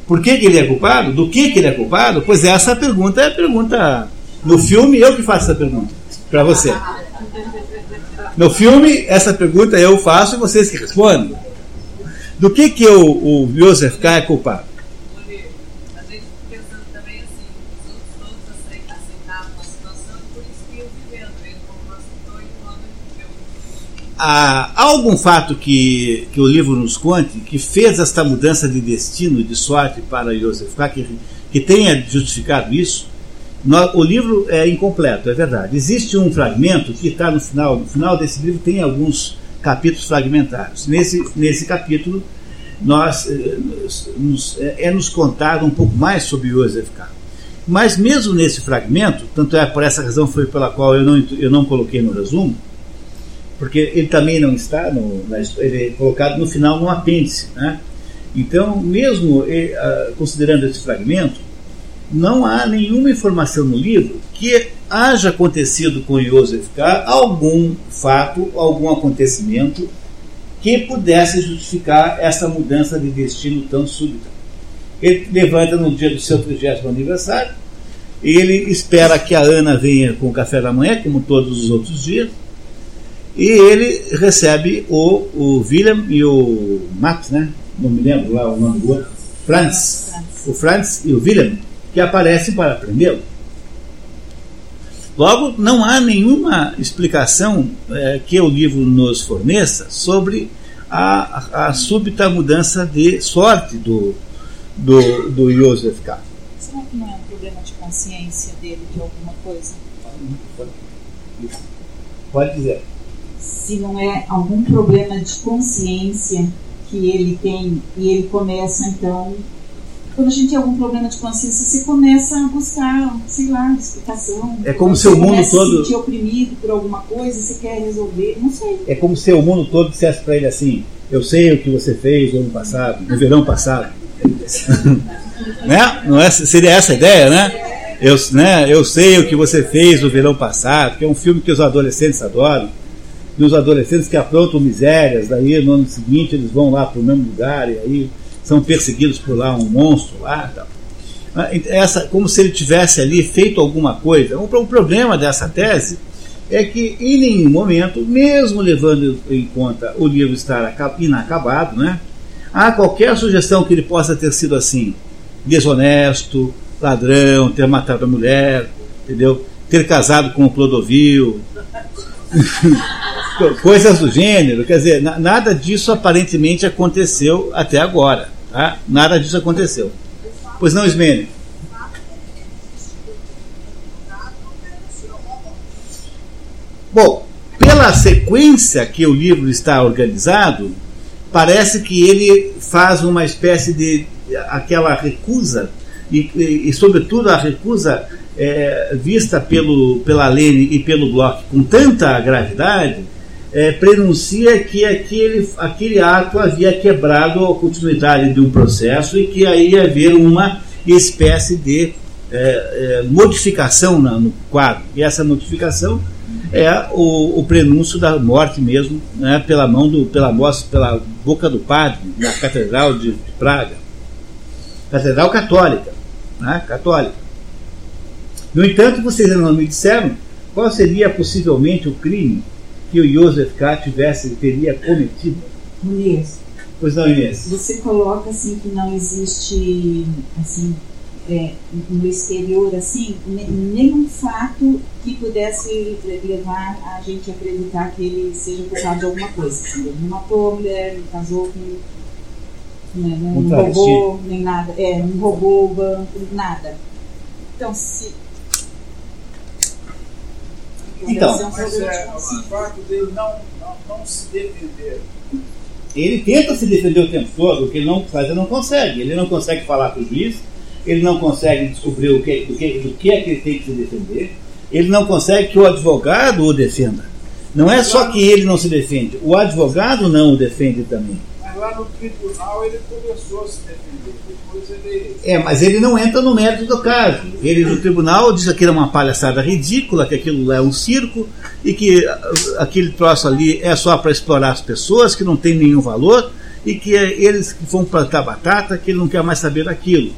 Por que, que, ele é culpado? Do que, que ele é culpado? Pois essa pergunta é a pergunta. No filme, eu que faço essa pergunta para você. No filme, essa pergunta eu faço e vocês que respondem. Do que, que o, o Joseph K. é culpado? Há algum fato que, que o livro nos conte que fez esta mudança de destino, de sorte para Joseph K., que, que tenha justificado isso? No- o livro é incompleto, é verdade. Existe um fragmento que está no final. No final desse livro tem alguns capítulos fragmentados. Nesse, nesse capítulo, nós, eh, nos- é, é nos contado um pouco mais sobre Joseph K. Mas mesmo nesse fragmento, tanto é por essa razão foi pela qual eu não, eu não coloquei no resumo, porque ele também não está no, ele é colocado no final no apêndice, né? Então, mesmo eh, ah, considerando esse fragmento, não há nenhuma informação no livro que haja acontecido com Joseph K. algum fato, algum acontecimento que pudesse justificar essa mudança de destino tão súbita. Ele levanta no dia do seu 30 aniversário, ele espera que a Ana venha com o café da manhã, como todos os outros dias, e ele recebe o, o William e o Max, né? não me lembro lá o nome do outro, Franz, o Franz e o William, que aparecem para prendê-lo. Logo, não há nenhuma explicação eh, que o livro nos forneça sobre a, a, a súbita mudança de sorte do, do, do Joseph K. Será que não é um problema de consciência dele de alguma coisa? Pode dizer. Se não é algum problema de consciência que ele tem e ele começa então. Quando a gente tem algum problema de consciência, você começa a buscar, sei lá, explicação. É como se o mundo todo- se sentir oprimido por alguma coisa, você quer resolver, não sei. É como se o mundo todo dissesse para ele assim: Eu sei o que você fez no ano passado, no verão passado. *laughs* né? Não é, seria essa a ideia, né? Eu, né? eu sei o que você fez no verão passado, que é um filme que os adolescentes adoram. E os adolescentes que aprontam misérias, daí no ano seguinte eles vão lá para o mesmo lugar e aí são perseguidos por lá um monstro lá. Ah, Essa, como se ele tivesse ali feito alguma coisa. O o problema dessa tese é que em nenhum momento, mesmo levando em conta o livro estar aca- inacabado, né, há qualquer sugestão que ele possa ter sido assim, desonesto, ladrão, ter matado a mulher, entendeu? Ter casado com o Clodovil, *laughs* coisas do gênero. Quer dizer, na- nada disso aparentemente aconteceu até agora. Tá? Nada disso aconteceu. Pois não, Ismênio? Bom, pela sequência que o livro está organizado, parece que ele faz uma espécie de aquela recusa e, e, e, sobretudo a recusa é, vista pelo pela Lene e pelo Bloch com tanta gravidade é, prenuncia que aquele aquele ato havia quebrado a continuidade de um processo e que aí ia haver uma espécie de é, é, modificação na, no quadro e essa modificação é o, o prenúncio da morte mesmo, né, pela mão do, pela pela boca do padre na catedral de, de Praga, catedral católica, né, católica. No entanto, vocês ainda não me disseram qual seria possivelmente o crime que o Joseph K. tivesse teria cometido. Inês, Pois não, Inês? você coloca assim que não existe assim é, no exterior assim ne- nenhum fato que pudesse levar a gente a acreditar que ele seja culpado de alguma coisa. Assim, ele não matou a mulher, não casou com né, não, não roubou nem nada, é, não roubou o banco, nada. Então se Então. Mas é, o consciência. fato dele não, não, não se defender. Ele tenta se defender o tempo todo, o que ele não faz, ele não consegue. Ele não consegue falar com o juiz, ele não consegue descobrir o que, do, que, do que é que ele tem que se defender, ele não consegue que o advogado o defenda. Não é só que ele não se defende, o advogado não o defende também. Mas lá no tribunal ele começou a se defender. É, mas ele não entra no mérito do caso. Ele no tribunal diz que aquilo é uma palhaçada ridícula, que aquilo é um circo e que ah, aquele troço ali é só para explorar as pessoas, que não tem nenhum valor e que é eles que vão plantar batata, que ele não quer mais saber daquilo.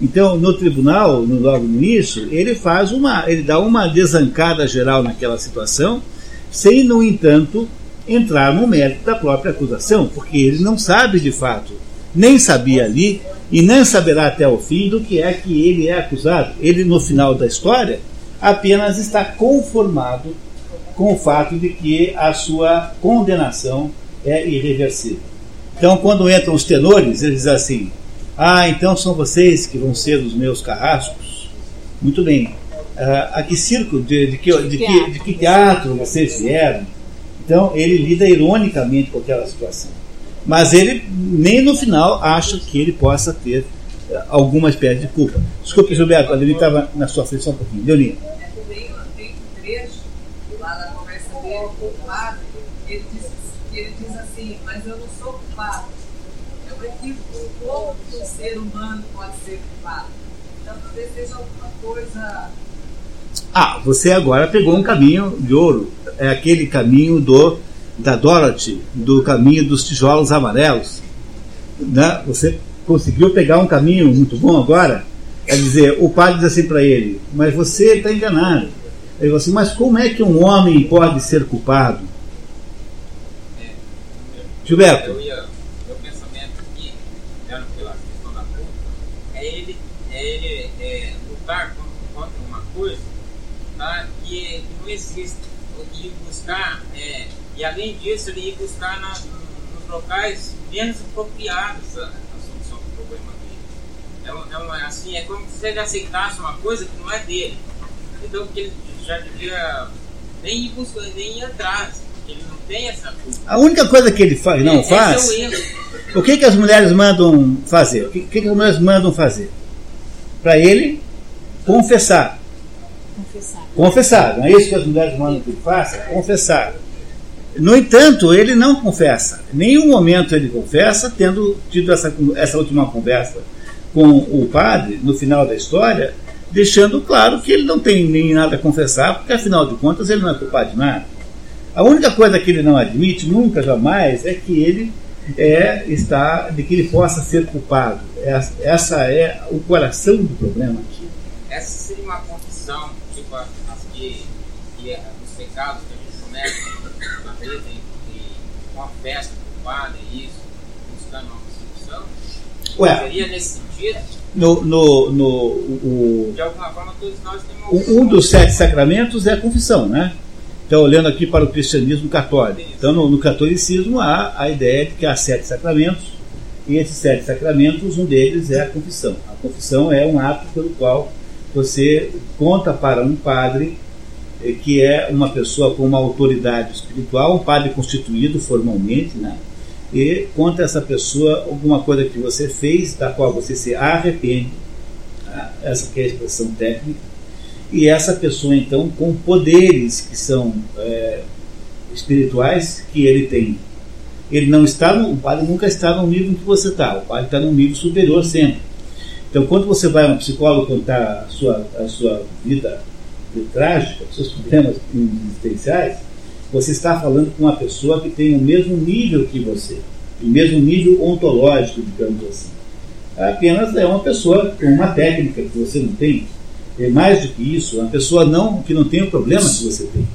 Então, no tribunal, no, logo no início, ele faz uma, ele dá uma desancada geral naquela situação, sem, no entanto, entrar no mérito da própria acusação, porque ele não sabe de fato, nem sabia ali e nem saberá até o fim do que é que ele é acusado. Ele, no final da história, apenas está conformado com o fato de que a sua condenação é irreversível. Então, quando entram os tenores, eles dizem assim: Ah, então são vocês que vão ser os meus carrascos? Muito bem. Uh, a que circo, de, de, que, de, que, de que teatro vocês vieram? Então, ele lida ironicamente com aquela situação. Mas ele, nem no final, acha que ele possa ter uh, alguma espécie de culpa. Desculpe, Gilberto, a Leonie estava na sua frente só um pouquinho. Leonie. Tem, tem um trecho lá da conversa dele com o padre, ele diz, ele diz assim, mas eu não sou culpado. É um equívoco. Como que um ser humano pode ser culpado? Então, talvez seja alguma coisa ah, você agora pegou um caminho de ouro. É aquele caminho do da Dorothy, do caminho dos tijolos amarelos. Né? Você conseguiu pegar um caminho muito bom agora. É dizer, o padre diz assim para ele, mas você está enganado. Ele falou assim, mas como é que um homem pode ser culpado? Gilberto. Eu ia, meu pensamento aqui, pela questão da culpa, é ele, é ele é, lutar contra uma coisa tá? que, não existe. Ir buscar, e além disso, ele ir buscar na, nos locais menos apropriados a, a solução do problema dele. É, é, uma, assim, é como se ele aceitasse uma coisa que não é dele. Então, que ele já devia nem ir buscar, nem ir atrás. Ele não tem essa culpa. A única coisa que ele faz, não Esse faz. É o. O que, que as mulheres mandam fazer? O que, que, que as mulheres mandam fazer? Para ele confessar. Confessar. Confessar. Não é isso que as mulheres mandam que ele faça? Confessar. No entanto, ele não confessa. Em nenhum momento ele confessa, tendo tido essa, essa última conversa com o padre no final da história, deixando claro que ele não tem nem nada a confessar, porque afinal de contas ele não é culpado de nada. A única coisa que ele não admite, nunca, jamais, é que ele é, está, de que ele possa ser culpado. Essa, essa é o coração do problema aqui. Essa seria uma confissão, tipo as que, que é, os pecados que a gente comete na vida e, e com a festa do padre, isso, buscando uma solução. Ué. Seria nesse sentido? No, no, no, o, De alguma forma, todos nós temos o- um dos sete sacramentos é a confissão, né? Então, olhando aqui para o cristianismo católico. Então, no, no catolicismo há a ideia de que há sete sacramentos, e esses sete sacramentos, um deles é a confissão. A confissão é um ato pelo qual você conta para um padre que é uma pessoa com uma autoridade espiritual, um padre constituído formalmente, né? E conta essa pessoa alguma coisa que você fez, da qual você se arrepende, tá? essa que é a expressão técnica, e essa pessoa então com poderes que são é, espirituais que ele tem. Ele não está, no, o padre nunca está no nível em que você está, o padre está num nível superior sempre. Então, quando você vai a um psicólogo contar a sua, a sua vida trágica, os seus problemas existenciais, você está falando com uma pessoa que tem o mesmo nível que você, o mesmo nível ontológico, digamos assim. Apenas é uma pessoa com uma técnica que você não tem. É mais do que isso, é uma pessoa não, que não tem o problema que você tem.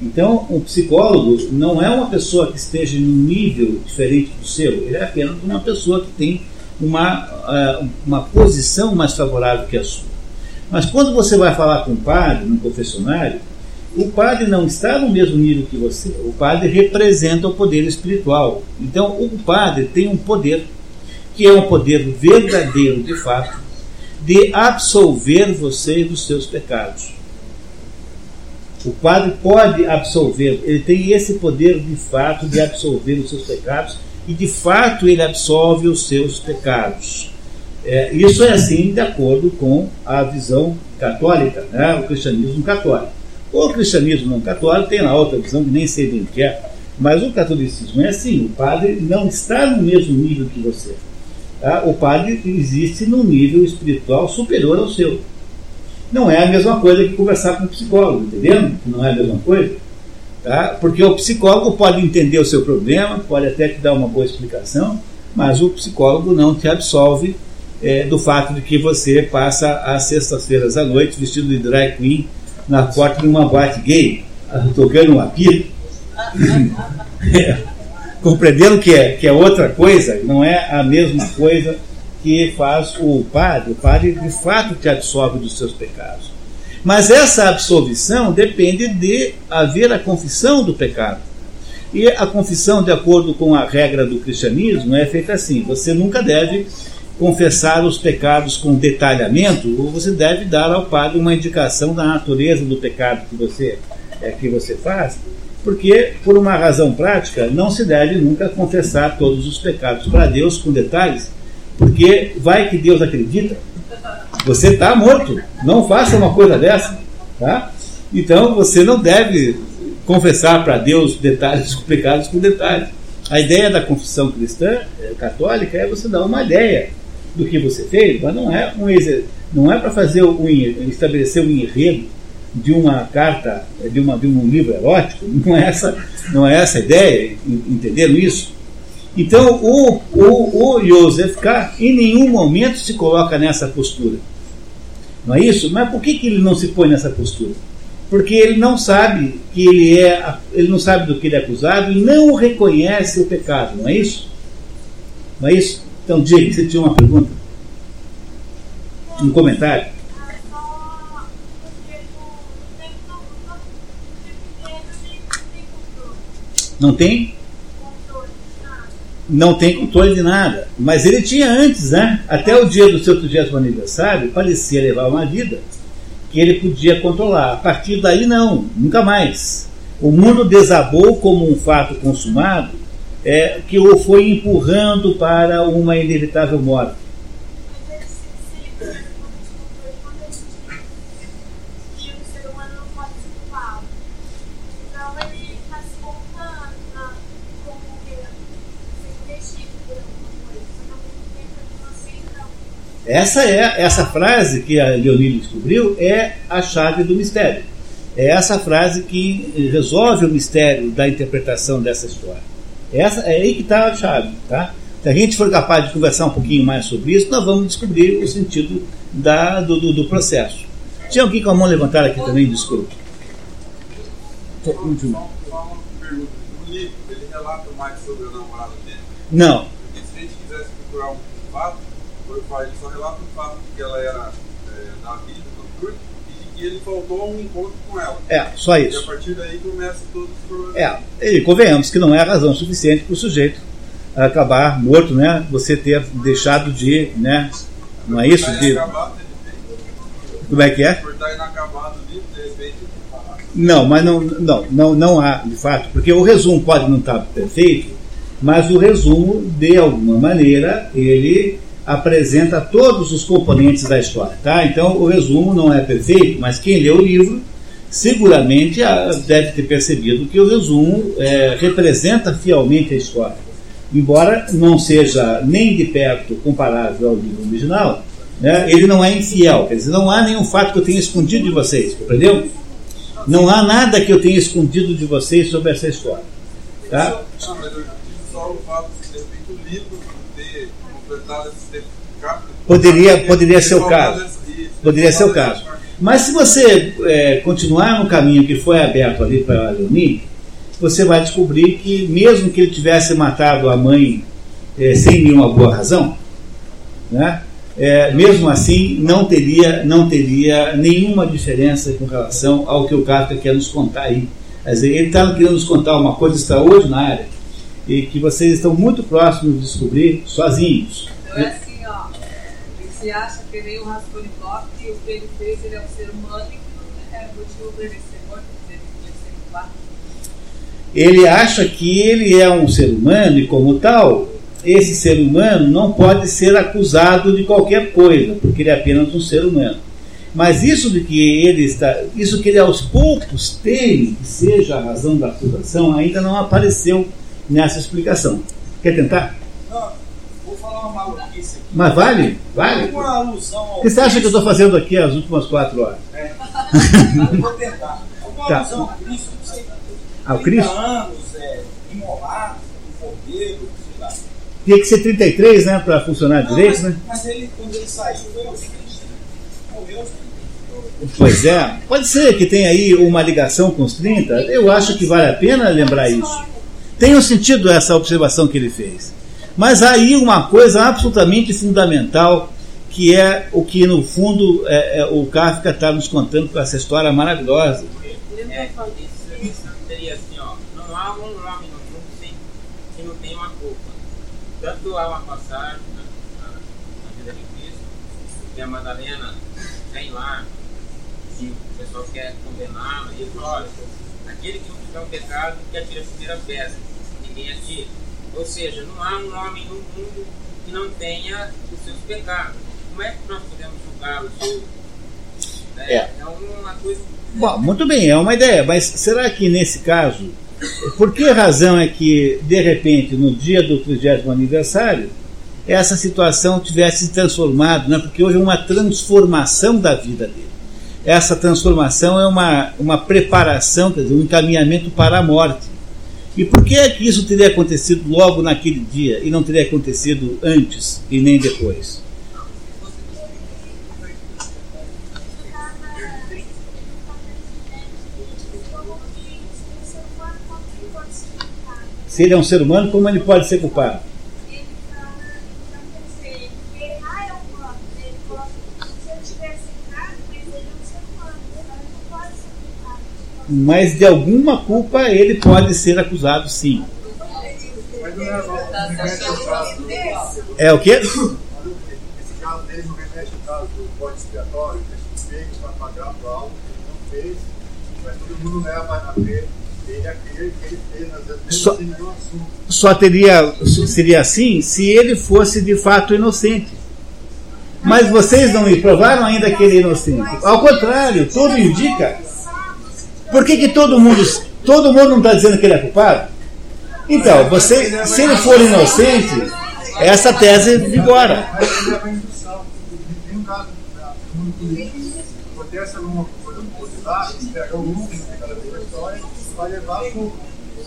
Então, um psicólogo não é uma pessoa que esteja num nível diferente do seu, ele é apenas uma pessoa que tem uma, uh, uma posição mais favorável que a sua. Mas quando você vai falar com um padre, num confessionário, o padre não está no mesmo nível que você. O padre representa o poder espiritual. Então, o padre tem um poder, que é um poder verdadeiro, de fato, de absolver você dos seus pecados. O padre pode absolver, ele tem esse poder de fato de absolver os seus pecados e de fato ele absolve os seus pecados. É, isso é assim de acordo com a visão católica, né, o cristianismo católico. O cristianismo não católico tem lá outra visão que nem sei bem o que é, mas o catolicismo é assim: o padre não está no mesmo nível que você. Tá? O padre existe num nível espiritual superior ao seu. Não é a mesma coisa que conversar com um psicólogo, entendendo? Não é a mesma coisa. Tá? Porque o psicólogo pode entender o seu problema, pode até te dar uma boa explicação, mas o psicólogo não te absolve é, do fato de que você passa às sextas-feiras à noite vestido de drag queen na porta de uma boate gay, tocando um apito, *laughs* É. Compreendendo que é, que é outra coisa, não é a mesma coisa que faz o padre. O padre, de fato, te absolve dos seus pecados. Mas essa absolvição depende de haver a confissão do pecado. E a confissão, de acordo com a regra do cristianismo, é feita assim: você nunca deve confessar os pecados com detalhamento, você deve dar ao padre uma indicação da natureza do pecado que você, é, que você faz, porque, por uma razão prática, não se deve nunca confessar todos os pecados para Deus com detalhes, porque vai que Deus acredita. Você está morto, não faça uma coisa dessa. Tá? Então você não deve confessar para Deus detalhes dos *laughs* pecados com detalhes. A ideia da confissão cristã eh, católica é você dar uma ideia do que você fez, mas não é um não é para fazer um, estabelecer um enredo de uma carta, de, uma, de um livro erótico, *laughs* não é essa, não é essa a ideia, entenderam isso? Então o, o, o Joseph K. em nenhum momento se coloca nessa postura. Não é isso? Mas por que, que ele não se põe nessa postura? Porque ele não sabe que ele é, ele não sabe do que ele é acusado e não reconhece o pecado, não é isso? Não é isso? Então, Jake, você tinha uma pergunta? Um comentário? Não tem? Não tem controle de nada. Mas ele tinha antes, né? Até o dia do seu 30 aniversário, parecia levar uma vida que ele podia controlar. A partir daí, não, nunca mais. O mundo desabou como um fato consumado é, que o foi empurrando para uma inevitável morte. Essa é essa frase que a Leonine descobriu é a chave do mistério. É essa frase que resolve o mistério da interpretação dessa história. Essa, é aí que está a chave. Tá? Se a gente for capaz de conversar um pouquinho mais sobre isso, nós vamos descobrir o sentido da, do, do, do processo. Tinha alguém com a mão levantada aqui também? Desculpe. Não. Porque se a gente quisesse procurar um fato, ele só relata o fato de que ela era é, da vida, e ele faltou um encontro com ela. É, só isso. E a partir daí começa todos os problemas. É, e convenhamos que não é razão suficiente para o sujeito acabar morto, né? Você ter deixado de, né? Não é isso? De... Como é que é? Não, mas não, não, não, não há, de fato, porque o resumo pode não estar perfeito, mas o resumo, de alguma maneira, ele apresenta todos os componentes da história. Tá? Então, o resumo não é perfeito, mas quem lê o livro seguramente ah, deve ter percebido que o resumo é, representa fielmente a história. Embora não seja nem de perto comparável ao livro original, né, ele não é infiel. Quer dizer, não há nenhum fato que eu tenha escondido de vocês, compreendeu? Não há nada que eu tenha escondido de vocês sobre essa história. Tá? Poderia, poderia ser o caso. Poderia ser o caso. Mas se você é, continuar no caminho que foi aberto ali para Leoni, você vai descobrir que mesmo que ele tivesse matado a mãe é, sem nenhuma boa razão, né, é, mesmo assim não teria, não teria nenhuma diferença com relação ao que o Kafka quer nos contar aí. Quer dizer, ele está querendo nos contar uma coisa extraordinária e que vocês estão muito próximos de descobrir sozinhos. É assim, ó, você acha que nem o Raskolnikov, que o que ele fez, ele é um ser humano e que não é motivo para ele ser morto, ele ser Ele acha que ele é um ser humano e como tal, esse ser humano não pode ser acusado de qualquer coisa, porque ele é apenas um ser humano. Mas isso de que ele está, isso que ele aos poucos tem que seja a razão da acusação, ainda não apareceu nessa explicação. Quer tentar? Não, maluquice aqui. Mas vale? Vale? Uma alusão ao O que você acha que eu estou fazendo aqui as últimas quatro horas? É. Eu *laughs* vou tentar. Uma Tá. alusão ao Cristo, não sei. Ao 30 Cristo? anos, é, imolado, um cordeiro, sei lá. Tinha que ser 33, né? Para funcionar Não, direito, mas, né? mas ele, quando ele saiu, foi aos 30. Morreu aos 30. Pois é, pode ser que tenha aí uma ligação com os 30. Eu acho que vale a pena lembrar isso. Tem um sentido essa observação que ele fez. Mas aí uma coisa absolutamente fundamental, que é o que no fundo é, é, o Kafka está nos contando com essa história maravilhosa. É, seria assim, ó, não há um homem no mundo sem, que não tem uma culpa. Tanto há uma passagem na, na, na vida de Cristo, que a Madalena vem lá, que o pessoal quer condená-la, e ele fala, olha, aquele que não tiver um pecado, que atira a primeira pedra, ninguém atira. Ou seja, não há um homem no mundo que não tenha os seus pecados. Como é que nós podemos julgar os outros? É, É. é uma coisa. Bom, muito bem, é uma ideia, mas será que nesse caso, por que razão é que, de repente, no dia do 30 aniversário, essa situação tivesse se transformado? Né? Porque houve uma transformação da vida dele. Essa transformação é uma, uma preparação, quer dizer, um encaminhamento para a morte. E por que é que isso teria acontecido logo naquele dia e não teria acontecido antes e nem depois? Se ele é um ser humano, como ele pode ser culpado? Mas de alguma culpa ele pode ser acusado sim. É o que Só-. Só teria seria assim se ele fosse de fato inocente. Mas vocês não me provaram ainda que ele é inocente. Ao contrário, tudo indica. Por que, que todo mundo todo mundo não está dizendo que ele é culpado? Então, você, se ele for inocente, essa tese vigora.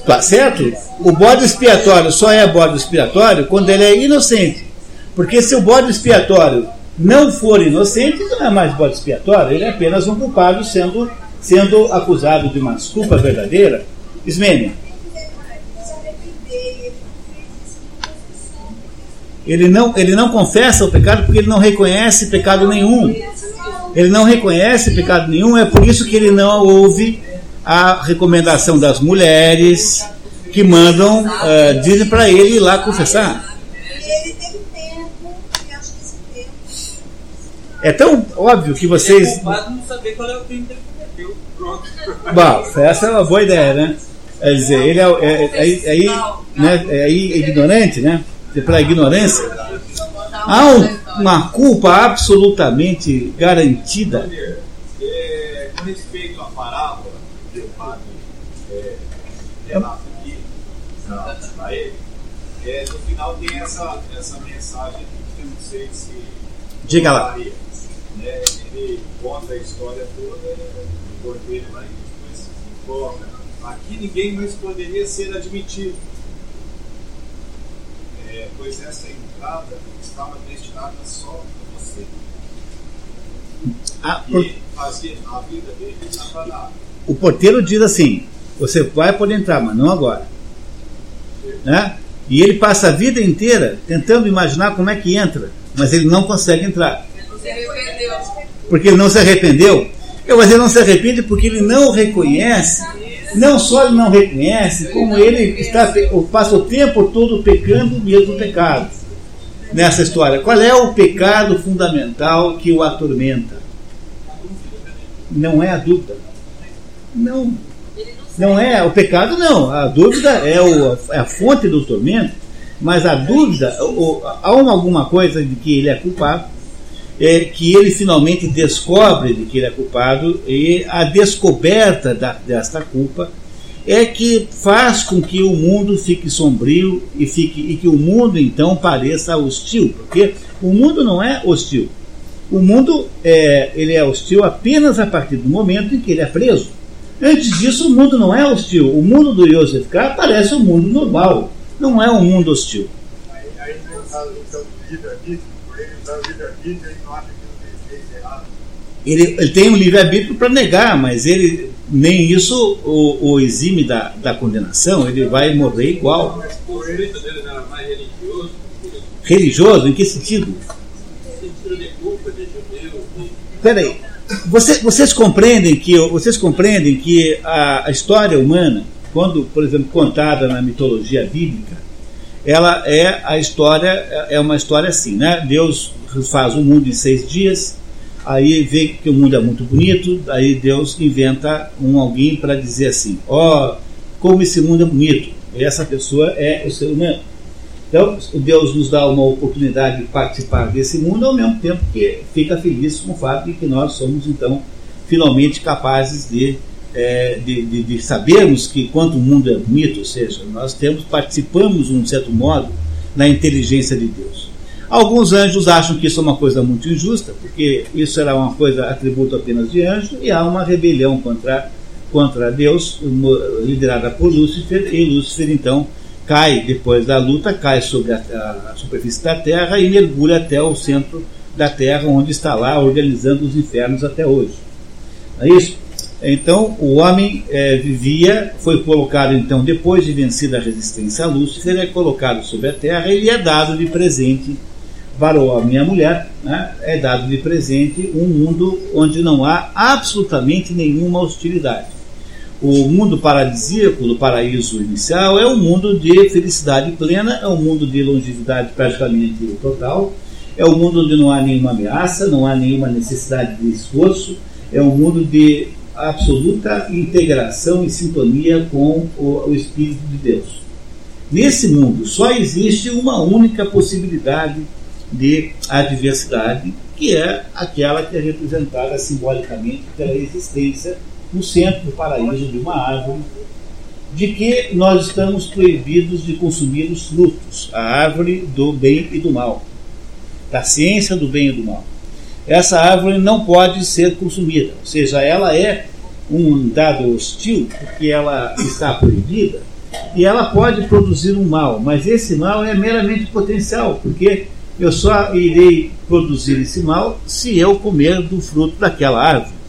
Tá certo? O bode expiatório só é bode expiatório quando ele é inocente. Porque se o bode expiatório não for inocente, não é mais bode expiatório, ele é apenas um culpado sendo, sendo acusado de uma desculpa verdadeira. Ismênia, ele não, ele não confessa o pecado porque ele não reconhece pecado nenhum. Ele não reconhece pecado nenhum, é por isso que ele não ouve a recomendação das mulheres que mandam, eh, dizem para ele ir lá confessar. É tão óbvio que vocês. é Bom, essa é uma boa ideia, né? Quer dizer, ele é, é, é, é, é, aí, né, é ignorante, né? Pela ignorância. Há um- uma culpa absolutamente garantida. É, com respeito à parábola que o padre é, relata aqui para ele, é, no final tem essa, essa mensagem que eu não sei se. Diga lá. Né, ele conta a história toda, cordeiro lá e depois. Aqui ninguém mais poderia ser admitido. É, pois essa entrada estava destinada só a você. Ah, E por- fazia a vida dele na o porteiro diz assim: você vai poder entrar, mas não agora. Né? E ele passa a vida inteira tentando imaginar como é que entra, mas ele não consegue entrar. Porque ele não se arrependeu. Mas ele não se arrepende porque ele não reconhece. Não só ele não reconhece, como ele está, passa o tempo todo pecando o mesmo pecado. Nessa história, qual é o pecado fundamental que o atormenta? Não é a dúvida. Não. Não é o pecado, não. A dúvida é, o, é a fonte do tormento, mas a dúvida, o- há uma, alguma coisa de que ele é culpado, é que ele finalmente descobre de que ele é culpado e a descoberta da, desta culpa é que faz com que o mundo fique sombrio e, fique, e que o mundo então pareça hostil, porque o mundo não é hostil. O mundo é, ele é hostil apenas a partir do momento em que ele é preso. Antes disso, o mundo não é hostil. O mundo do Joseph K. parece um mundo normal, não é um mundo hostil. Aí, aí tem o caso do livre-arbítrio, por ele ele tem um livre-arbítrio para negar, mas ele nem isso o, o exime da, da condenação, ele vai morrer igual. Religioso. Em que sentido? Peraí, você, vocês compreendem que vocês compreendem que a, a história humana, quando, por exemplo, contada na mitologia bíblica, ela é a história é uma história assim, né? Deus faz o mundo em seis dias, aí vê que o mundo é muito bonito, aí Deus inventa um alguém para dizer assim, ó, como esse mundo é bonito. E essa pessoa é o ser humano. Então, Deus nos dá uma oportunidade de participar desse mundo, ao mesmo tempo que fica feliz com o fato de que nós somos, então, finalmente capazes de, é, de, de, de sabermos que quanto o mundo é bonito, ou seja, nós temos, participamos, de um certo modo, na inteligência de Deus. Alguns anjos acham que isso é uma coisa muito injusta, porque isso era uma coisa atributo apenas de anjo, e há uma rebelião contra, contra Deus, liderada por Lúcifer, e Lúcifer, então, cai depois da luta, cai sobre a, a superfície da Terra e mergulha até o centro da Terra, onde está lá organizando os infernos até hoje. É isso? Então, o homem eh, vivia, foi colocado, então, depois de vencida a resistência a Lúcifer, é colocado sobre a Terra e é dado de presente para o homem e a mulher, né? é dado de presente um mundo onde não há absolutamente nenhuma hostilidade. O mundo paradisíaco do paraíso inicial é um mundo de felicidade plena, é um mundo de longevidade praticamente total, é um mundo onde não há nenhuma ameaça, não há nenhuma necessidade de esforço, é um mundo de absoluta integração e sintonia com o, o Espírito de Deus. Nesse mundo só existe uma única possibilidade de adversidade, que é aquela que é representada simbolicamente pela existência no centro do paraíso de uma árvore, de que nós estamos proibidos de consumir os frutos, a árvore do bem e do mal, da ciência do bem e do mal. Essa árvore não pode ser consumida, ou seja, ela é um dado hostil, porque ela está proibida, e ela pode produzir um mal, mas esse mal é meramente potencial, porque eu só irei produzir esse mal se eu comer do fruto daquela árvore.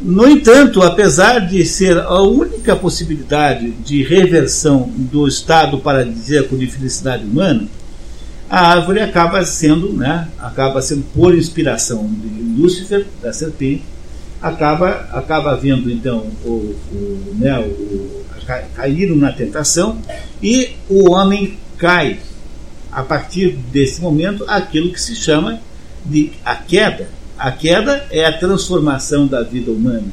No entanto, apesar de ser a única possibilidade de reversão do estado paradisíaco de felicidade humana, a árvore acaba sendo, né, acaba sendo por inspiração de Lúcifer, da serpente, acaba, acaba vendo então o, o, né, o, ca- caíram na tentação e o homem cai a partir desse momento aquilo que se chama de a queda. A queda é a transformação da vida humana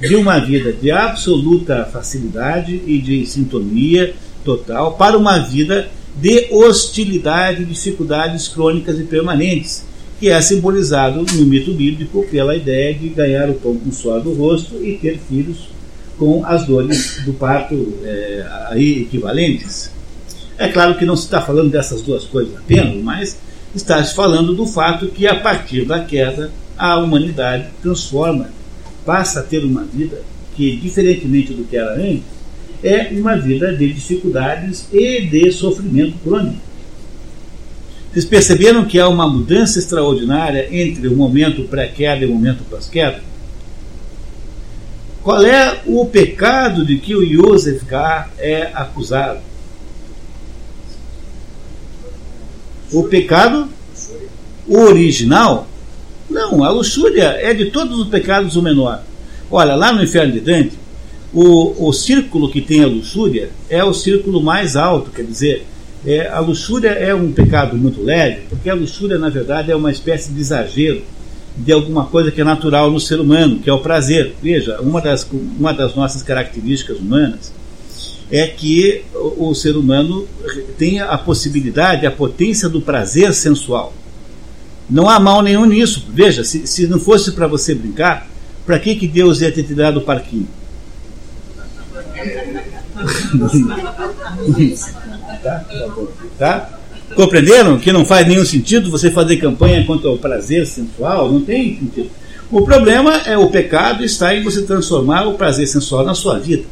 de uma vida de absoluta facilidade e de sintonia total para uma vida de hostilidade e dificuldades crônicas e permanentes, que é simbolizado no mito bíblico pela ideia de ganhar o pão com o suor do rosto e ter filhos com as dores do parto é, aí equivalentes. É claro que não se está falando dessas duas coisas apenas, mas está se falando do fato que a partir da queda a humanidade transforma, passa a ter uma vida que, diferentemente do que era antes, é uma vida de dificuldades e de sofrimento crônico. Vocês perceberam que há uma mudança extraordinária entre o momento pré-queda e o momento pós-queda? Qual é o pecado de que o Yosef Gar é acusado? O pecado original? Não, a luxúria é de todos os pecados o menor. Olha, lá no inferno de Dante, o, o círculo que tem a luxúria é o círculo mais alto, quer dizer, é, a luxúria é um pecado muito leve, porque a luxúria, na verdade, é uma espécie de exagero de alguma coisa que é natural no ser humano, que é o prazer. Veja, uma das, uma das nossas características humanas é que o, o ser humano tem a possibilidade, a potência do prazer sensual. Não há mal nenhum nisso. Veja, se, se não fosse para você brincar, para que, que Deus ia ter te dado o parquinho? Tá? tá? Compreenderam que não faz nenhum sentido você fazer campanha contra o prazer sensual? Não tem sentido. O problema é o pecado está em você transformar o prazer sensual na sua vida.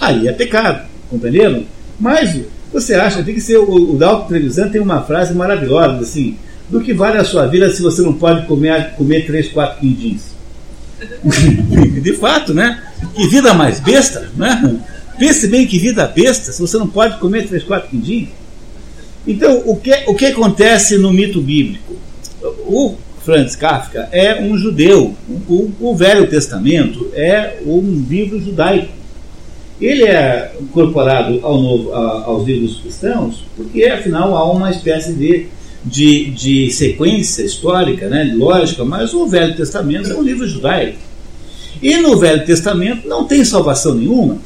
Aí é pecado, compreenderam? Mas você acha, tem que ser, o, o Dalton Trevisan tem uma frase maravilhosa, assim, do que vale a sua vida se você não pode comer, comer três, quatro quindins. *laughs* De fato, né? Que vida mais besta, né? Pense bem que vida besta se você não pode comer três, quatro quindins. Então, o que, o que acontece no mito bíblico? O Franz Kafka é um judeu. O, o Velho Testamento é um livro judaico. Ele é incorporado ao novo, a, aos livros cristãos porque, afinal, há uma espécie de, de, de sequência histórica, né, lógica, mas o Velho Testamento é um livro judaico. E no Velho Testamento não tem salvação nenhuma.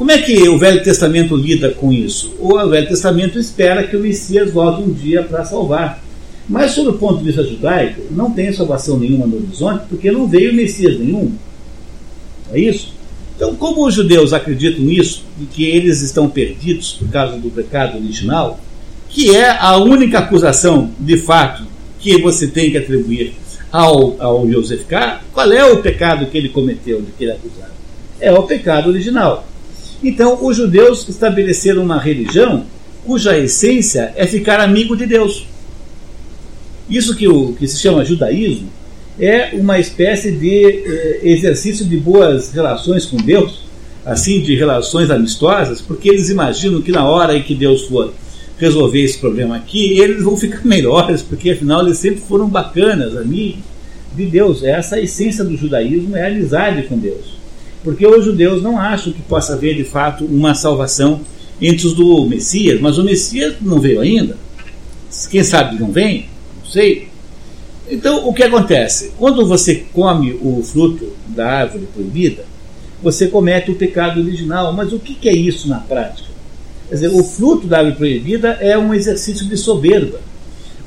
Como é que o Velho Testamento lida com isso? O Velho Testamento espera que o Messias volte um dia para salvar. Mas, sob o ponto de vista judaico, não tem salvação nenhuma no horizonte, porque não veio Messias nenhum. É isso? Então, como os judeus acreditam nisso, e que eles estão perdidos por causa do pecado original, que é a única acusação de fato que você tem que atribuir ao, ao Yosef K, qual é o pecado que ele cometeu, de que ele é acusado? É o pecado original. Então, os judeus estabeleceram uma religião cuja essência é ficar amigo de Deus. Isso que, o, que se chama judaísmo é uma espécie de eh, exercício de boas relações com Deus, assim, de relações amistosas, porque eles imaginam que na hora em que Deus for resolver esse problema aqui, eles vão ficar *laughs* melhores, porque afinal eles sempre foram bacanas, amigos de Deus. Essa é a essência do judaísmo é a amizade com Deus. Porque os judeus não acham que possa haver de fato uma salvação entre os do Messias, mas o Messias não veio ainda. Quem sabe não vem? Não sei. Então, o que acontece? Quando você come o fruto da árvore proibida, você comete o pecado original. Mas o que é isso na prática? Quer dizer, o fruto da árvore proibida é um exercício de soberba.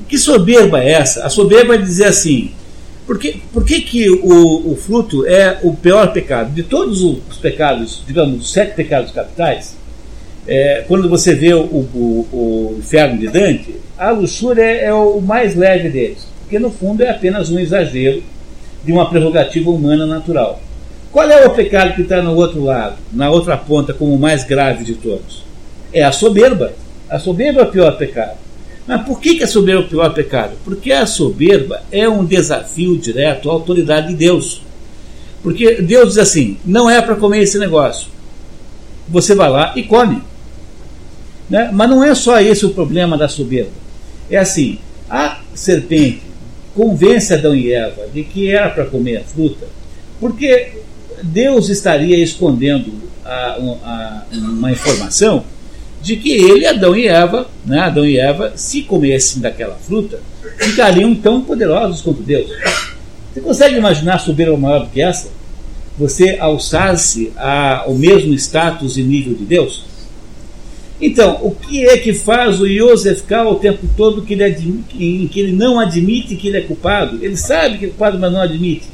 Que soberba é essa? A soberba é dizer assim: por que, por que, que o, o fruto é o pior pecado? De todos os pecados, digamos, os sete pecados capitais, é, quando você vê o, o, o, inferno de Dante, a luxúria é, é o mais leve deles, porque no fundo é apenas um exagero de uma prerrogativa humana natural. Qual é o pecado que está no outro lado, na outra ponta, como o mais grave de todos? É a soberba. A soberba é o pior pecado. Mas por que, que a soberba é o pior pecado? Porque a soberba é um desafio direto à autoridade de Deus. Porque Deus diz assim: não é para comer esse negócio. Você vai lá e come. Né? Mas não é só esse o problema da soberba. É assim: a serpente convence Adão e Eva de que era para comer a fruta, porque Deus estaria escondendo a, a, uma informação de que ele, Adão e Eva, né, Adão e Eva, se comessem daquela fruta, ficariam tão poderosos quanto Deus. Você consegue imaginar soberba maior do que essa? Você alçar-se ao mesmo status e nível de Deus? Então, o que é que faz o Yosef ficar o tempo todo que ele, admite, que ele não admite que ele é culpado? Ele sabe que é culpado, mas não admite.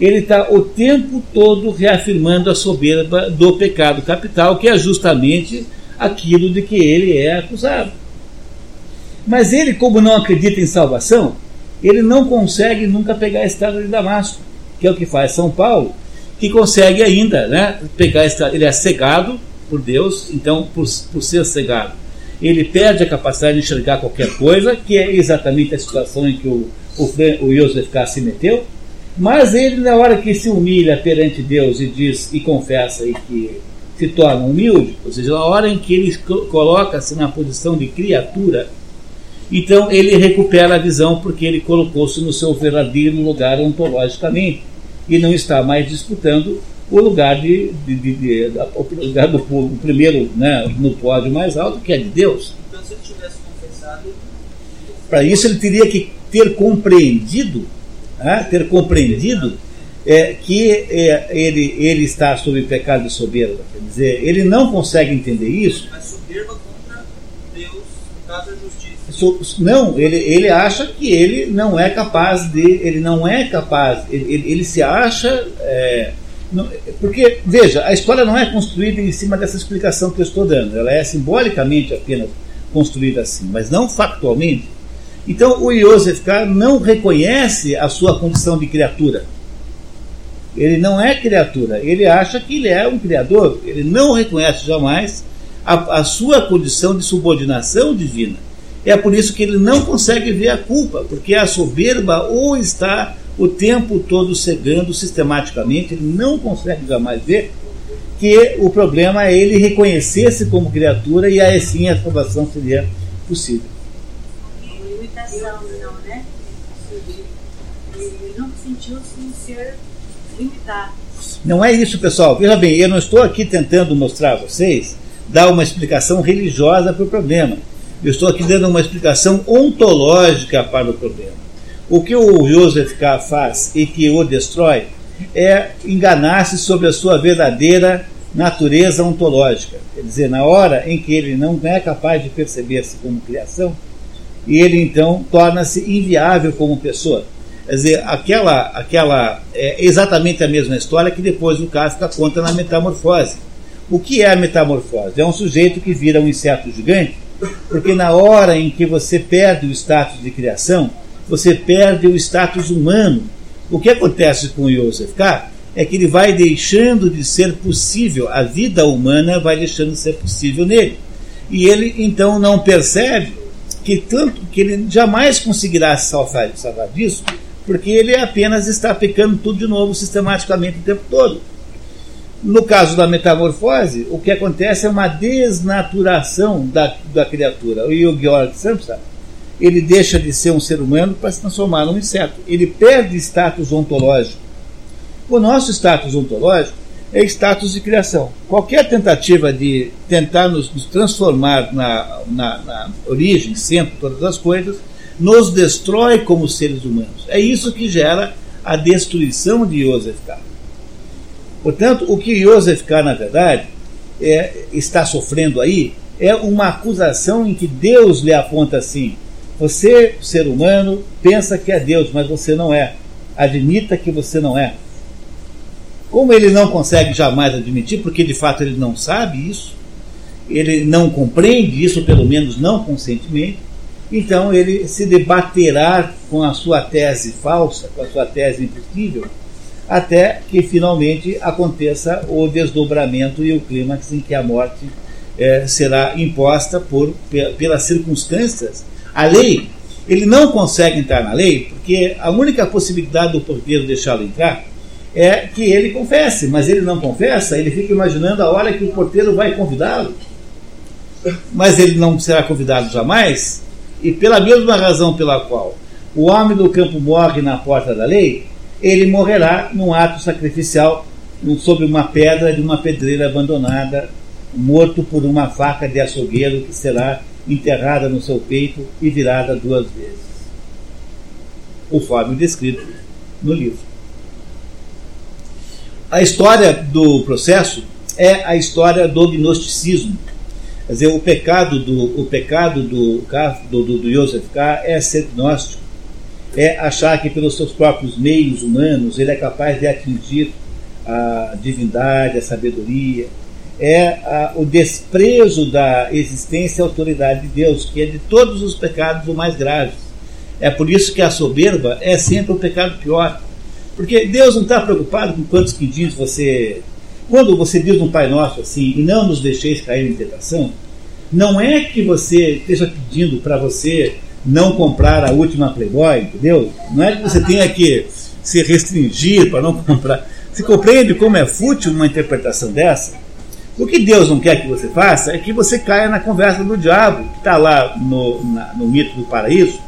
Ele está o tempo todo reafirmando a soberba do pecado capital, que é justamente aquilo de que ele é acusado. Mas ele, como não acredita em salvação, ele não consegue nunca pegar a estrada de Damasco, que é o que faz São Paulo, que consegue ainda né, pegar a estrada. Ele é cegado por Deus, então, por, por ser cegado, ele perde a capacidade de enxergar qualquer coisa, que é exatamente a situação em que o, o, o Yosef K se meteu. Mas ele, na hora que se humilha perante Deus e diz e confessa e que se torna humilde, ou seja, na hora em que ele coloca-se na posição de criatura, então ele recupera a visão porque ele colocou-se no seu verdadeiro lugar ontologicamente e não está mais disputando o lugar de, de, de, de o lugar do o primeiro né, no pódio mais alto que é de Deus. Então se ele tivesse confessado, para isso ele teria que ter compreendido, né, ter compreendido é, que é, ele, ele está sob pecado de soberba. Quer dizer, ele não consegue entender isso. Mas soberba contra Deus, caso da justiça. não, ele, ele acha que ele não é capaz de. Ele não é capaz. Ele, ele, ele se acha. É, não, porque, veja, a história não é construída em cima dessa explicação que eu estou dando. Ela é simbolicamente apenas construída assim, mas não factualmente. Então o Yosef K não reconhece a sua condição de criatura ele não é criatura, ele acha que ele é um criador, ele não reconhece jamais a, a sua condição de subordinação divina. É por isso que ele não consegue ver a culpa, porque a soberba ou está o tempo todo cegando sistematicamente, ele não consegue jamais ver que o problema é ele reconhecer-se como criatura e aí sim a salvação seria possível. Limitação, não, né? Ele não sentiu-se ser Não é isso, pessoal. Veja bem, eu não estou aqui tentando mostrar a vocês, dar uma explicação religiosa para o problema. Eu estou aqui dando uma explicação ontológica para o problema. O que o Joseph K. faz e que o destrói é enganar-se sobre a sua verdadeira natureza ontológica. Quer dizer, na hora em que ele não é capaz de perceber-se como criação, ele então torna-se inviável como pessoa. Quer dizer, aquela, aquela é exatamente a mesma história que depois o Kafka conta na Metamorfose. O que é a metamorfose? É um sujeito que vira um inseto gigante, porque na hora em que você perde o status de criação, você perde o status humano. O que acontece com o Joseph K é que ele vai deixando de ser possível, a vida humana vai deixando de ser possível nele. E ele então não percebe que tanto que ele jamais conseguirá se salvar, salvar disso, porque ele apenas está pecando tudo de novo sistematicamente o tempo todo. No caso da metamorfose, o que acontece é uma desnaturação da, da criatura. O Georg Samsa ele deixa de ser um ser humano para se transformar num inseto. Ele perde status ontológico. O nosso status ontológico é status de criação. Qualquer tentativa de tentar nos, nos transformar na, na, na, origem, centro todas as coisas, nos destrói como seres humanos. É isso que gera a destruição de Joseph K. Portanto, o que Joseph K, na verdade, é, está sofrendo aí é uma acusação em que Deus lhe aponta assim: você, ser humano, pensa que é Deus, mas você não é. Admita que você não é. Como ele não consegue jamais admitir, porque de fato ele não sabe isso, ele não compreende isso, pelo menos não conscientemente, então ele se debaterá com a sua tese falsa, com a sua tese impossível, até que finalmente aconteça o desdobramento e o clímax em que a morte eh, será imposta por, pelas circunstâncias a lei, ele não consegue entrar na lei, porque a única possibilidade do porteiro deixá-lo entrar é que ele confesse, mas ele não confessa, ele fica imaginando a hora que o porteiro vai convidá-lo. Mas ele não será convidado jamais, e pela mesma razão pela qual o homem do campo morre na porta da lei, ele morrerá num ato sacrificial sobre uma pedra de uma pedreira abandonada, morto por uma faca de açougueiro que será enterrada no seu peito e virada duas vezes, conforme descrito no livro. A história do processo é a história do gnosticismo. Quer dizer, o pecado do, o pecado do, do, do, do Joseph K. é ser gnóstico, é achar que pelos seus próprios meios humanos ele é capaz de atingir a divindade, a sabedoria, é a, o desprezo da existência e autoridade de Deus, que é de todos os pecados o mais grave. É por isso que a soberba é sempre o pecado pior. Porque Deus não está preocupado com quantos que diz você. Quando você diz no Pai Nosso assim, e não nos deixeis cair em tentação, não é que você esteja pedindo para você não comprar a última Playboy, entendeu? Não é que você tenha que se restringir para não *laughs* comprar. Você compreende como é fútil uma interpretação dessa? O que Deus não quer que você faça é que você caia na conversa do diabo, que está lá no, na, no mito do paraíso,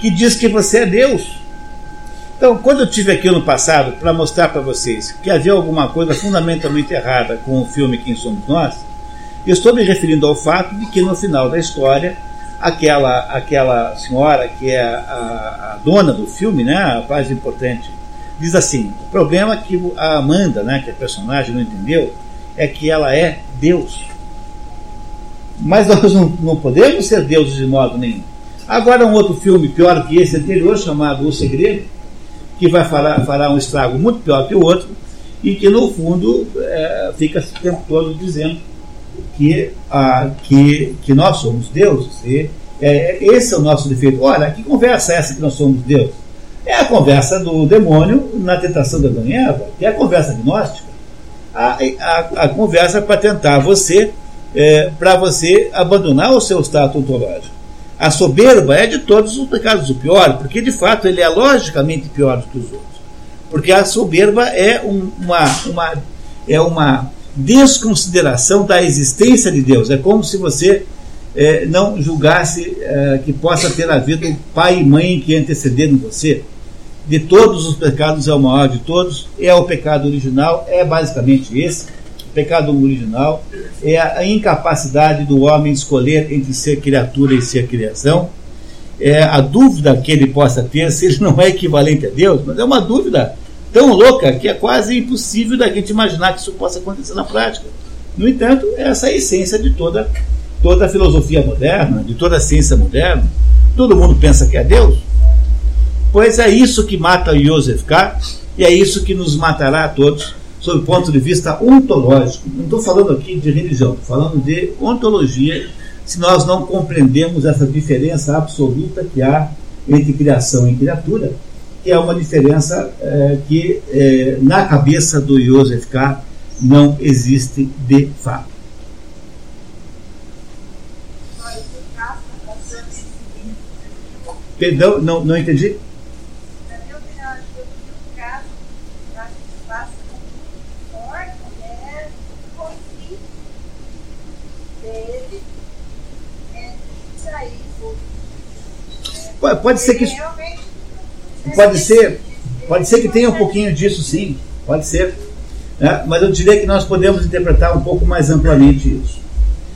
que diz que você é Deus. Então, quando eu tive aqui no passado para mostrar para vocês que havia alguma coisa fundamentalmente errada com o filme Quem Somos Nós, eu estou me referindo ao fato de que no final da história, aquela, aquela senhora que é a, a dona do filme, né, a mais importante, diz assim: o problema é que a Amanda, né, que é a personagem, não entendeu é que ela é Deus. Mas nós não, não podemos ser deuses de modo nenhum. Agora, um outro filme pior que esse anterior, chamado O Segredo, que vai falar, fará um estrago muito pior que o outro, e que, no fundo, é, fica o tempo todo dizendo que, a, que, que nós somos deuses. E, é, esse é o nosso defeito. Olha, que conversa é essa que nós somos deuses? É a conversa do demônio na tentação da Eva, que é a conversa gnóstica a, a, a conversa para tentar você, é, para você abandonar o seu status ontológico. A soberba é de todos os pecados o pior, porque de fato ele é logicamente pior do que os outros. Porque a soberba é um, uma, uma, é uma desconsideração da existência de Deus. É como se você é, não julgasse é, que possa ter havido pai e mãe que antecederam você. De todos os pecados é o maior de todos, é o pecado original, é basicamente esse. O pecado original é a incapacidade do homem escolher entre ser criatura e ser criação. É a dúvida que ele possa ter se ele não é equivalente a Deus, mas é uma dúvida tão louca que é quase impossível da gente imaginar que isso possa acontecer na prática. No entanto, essa é a essência de toda, toda a filosofia moderna, de toda a ciência moderna. Todo mundo pensa que é Deus. Pois é isso que mata Joseph K. E é isso que nos matará a todos, sob o ponto de vista ontológico. Não estou falando aqui de religião, estou falando de ontologia, se nós não compreendemos essa diferença absoluta que há entre criação e criatura que é uma diferença é, que é, na cabeça do Joseph K. não existe de fato. Perdão, não, não entendi? Pode ser que Pode ser, pode ser que tenha um pouquinho disso sim, pode ser. Né? Mas eu diria que nós podemos interpretar um pouco mais amplamente isso.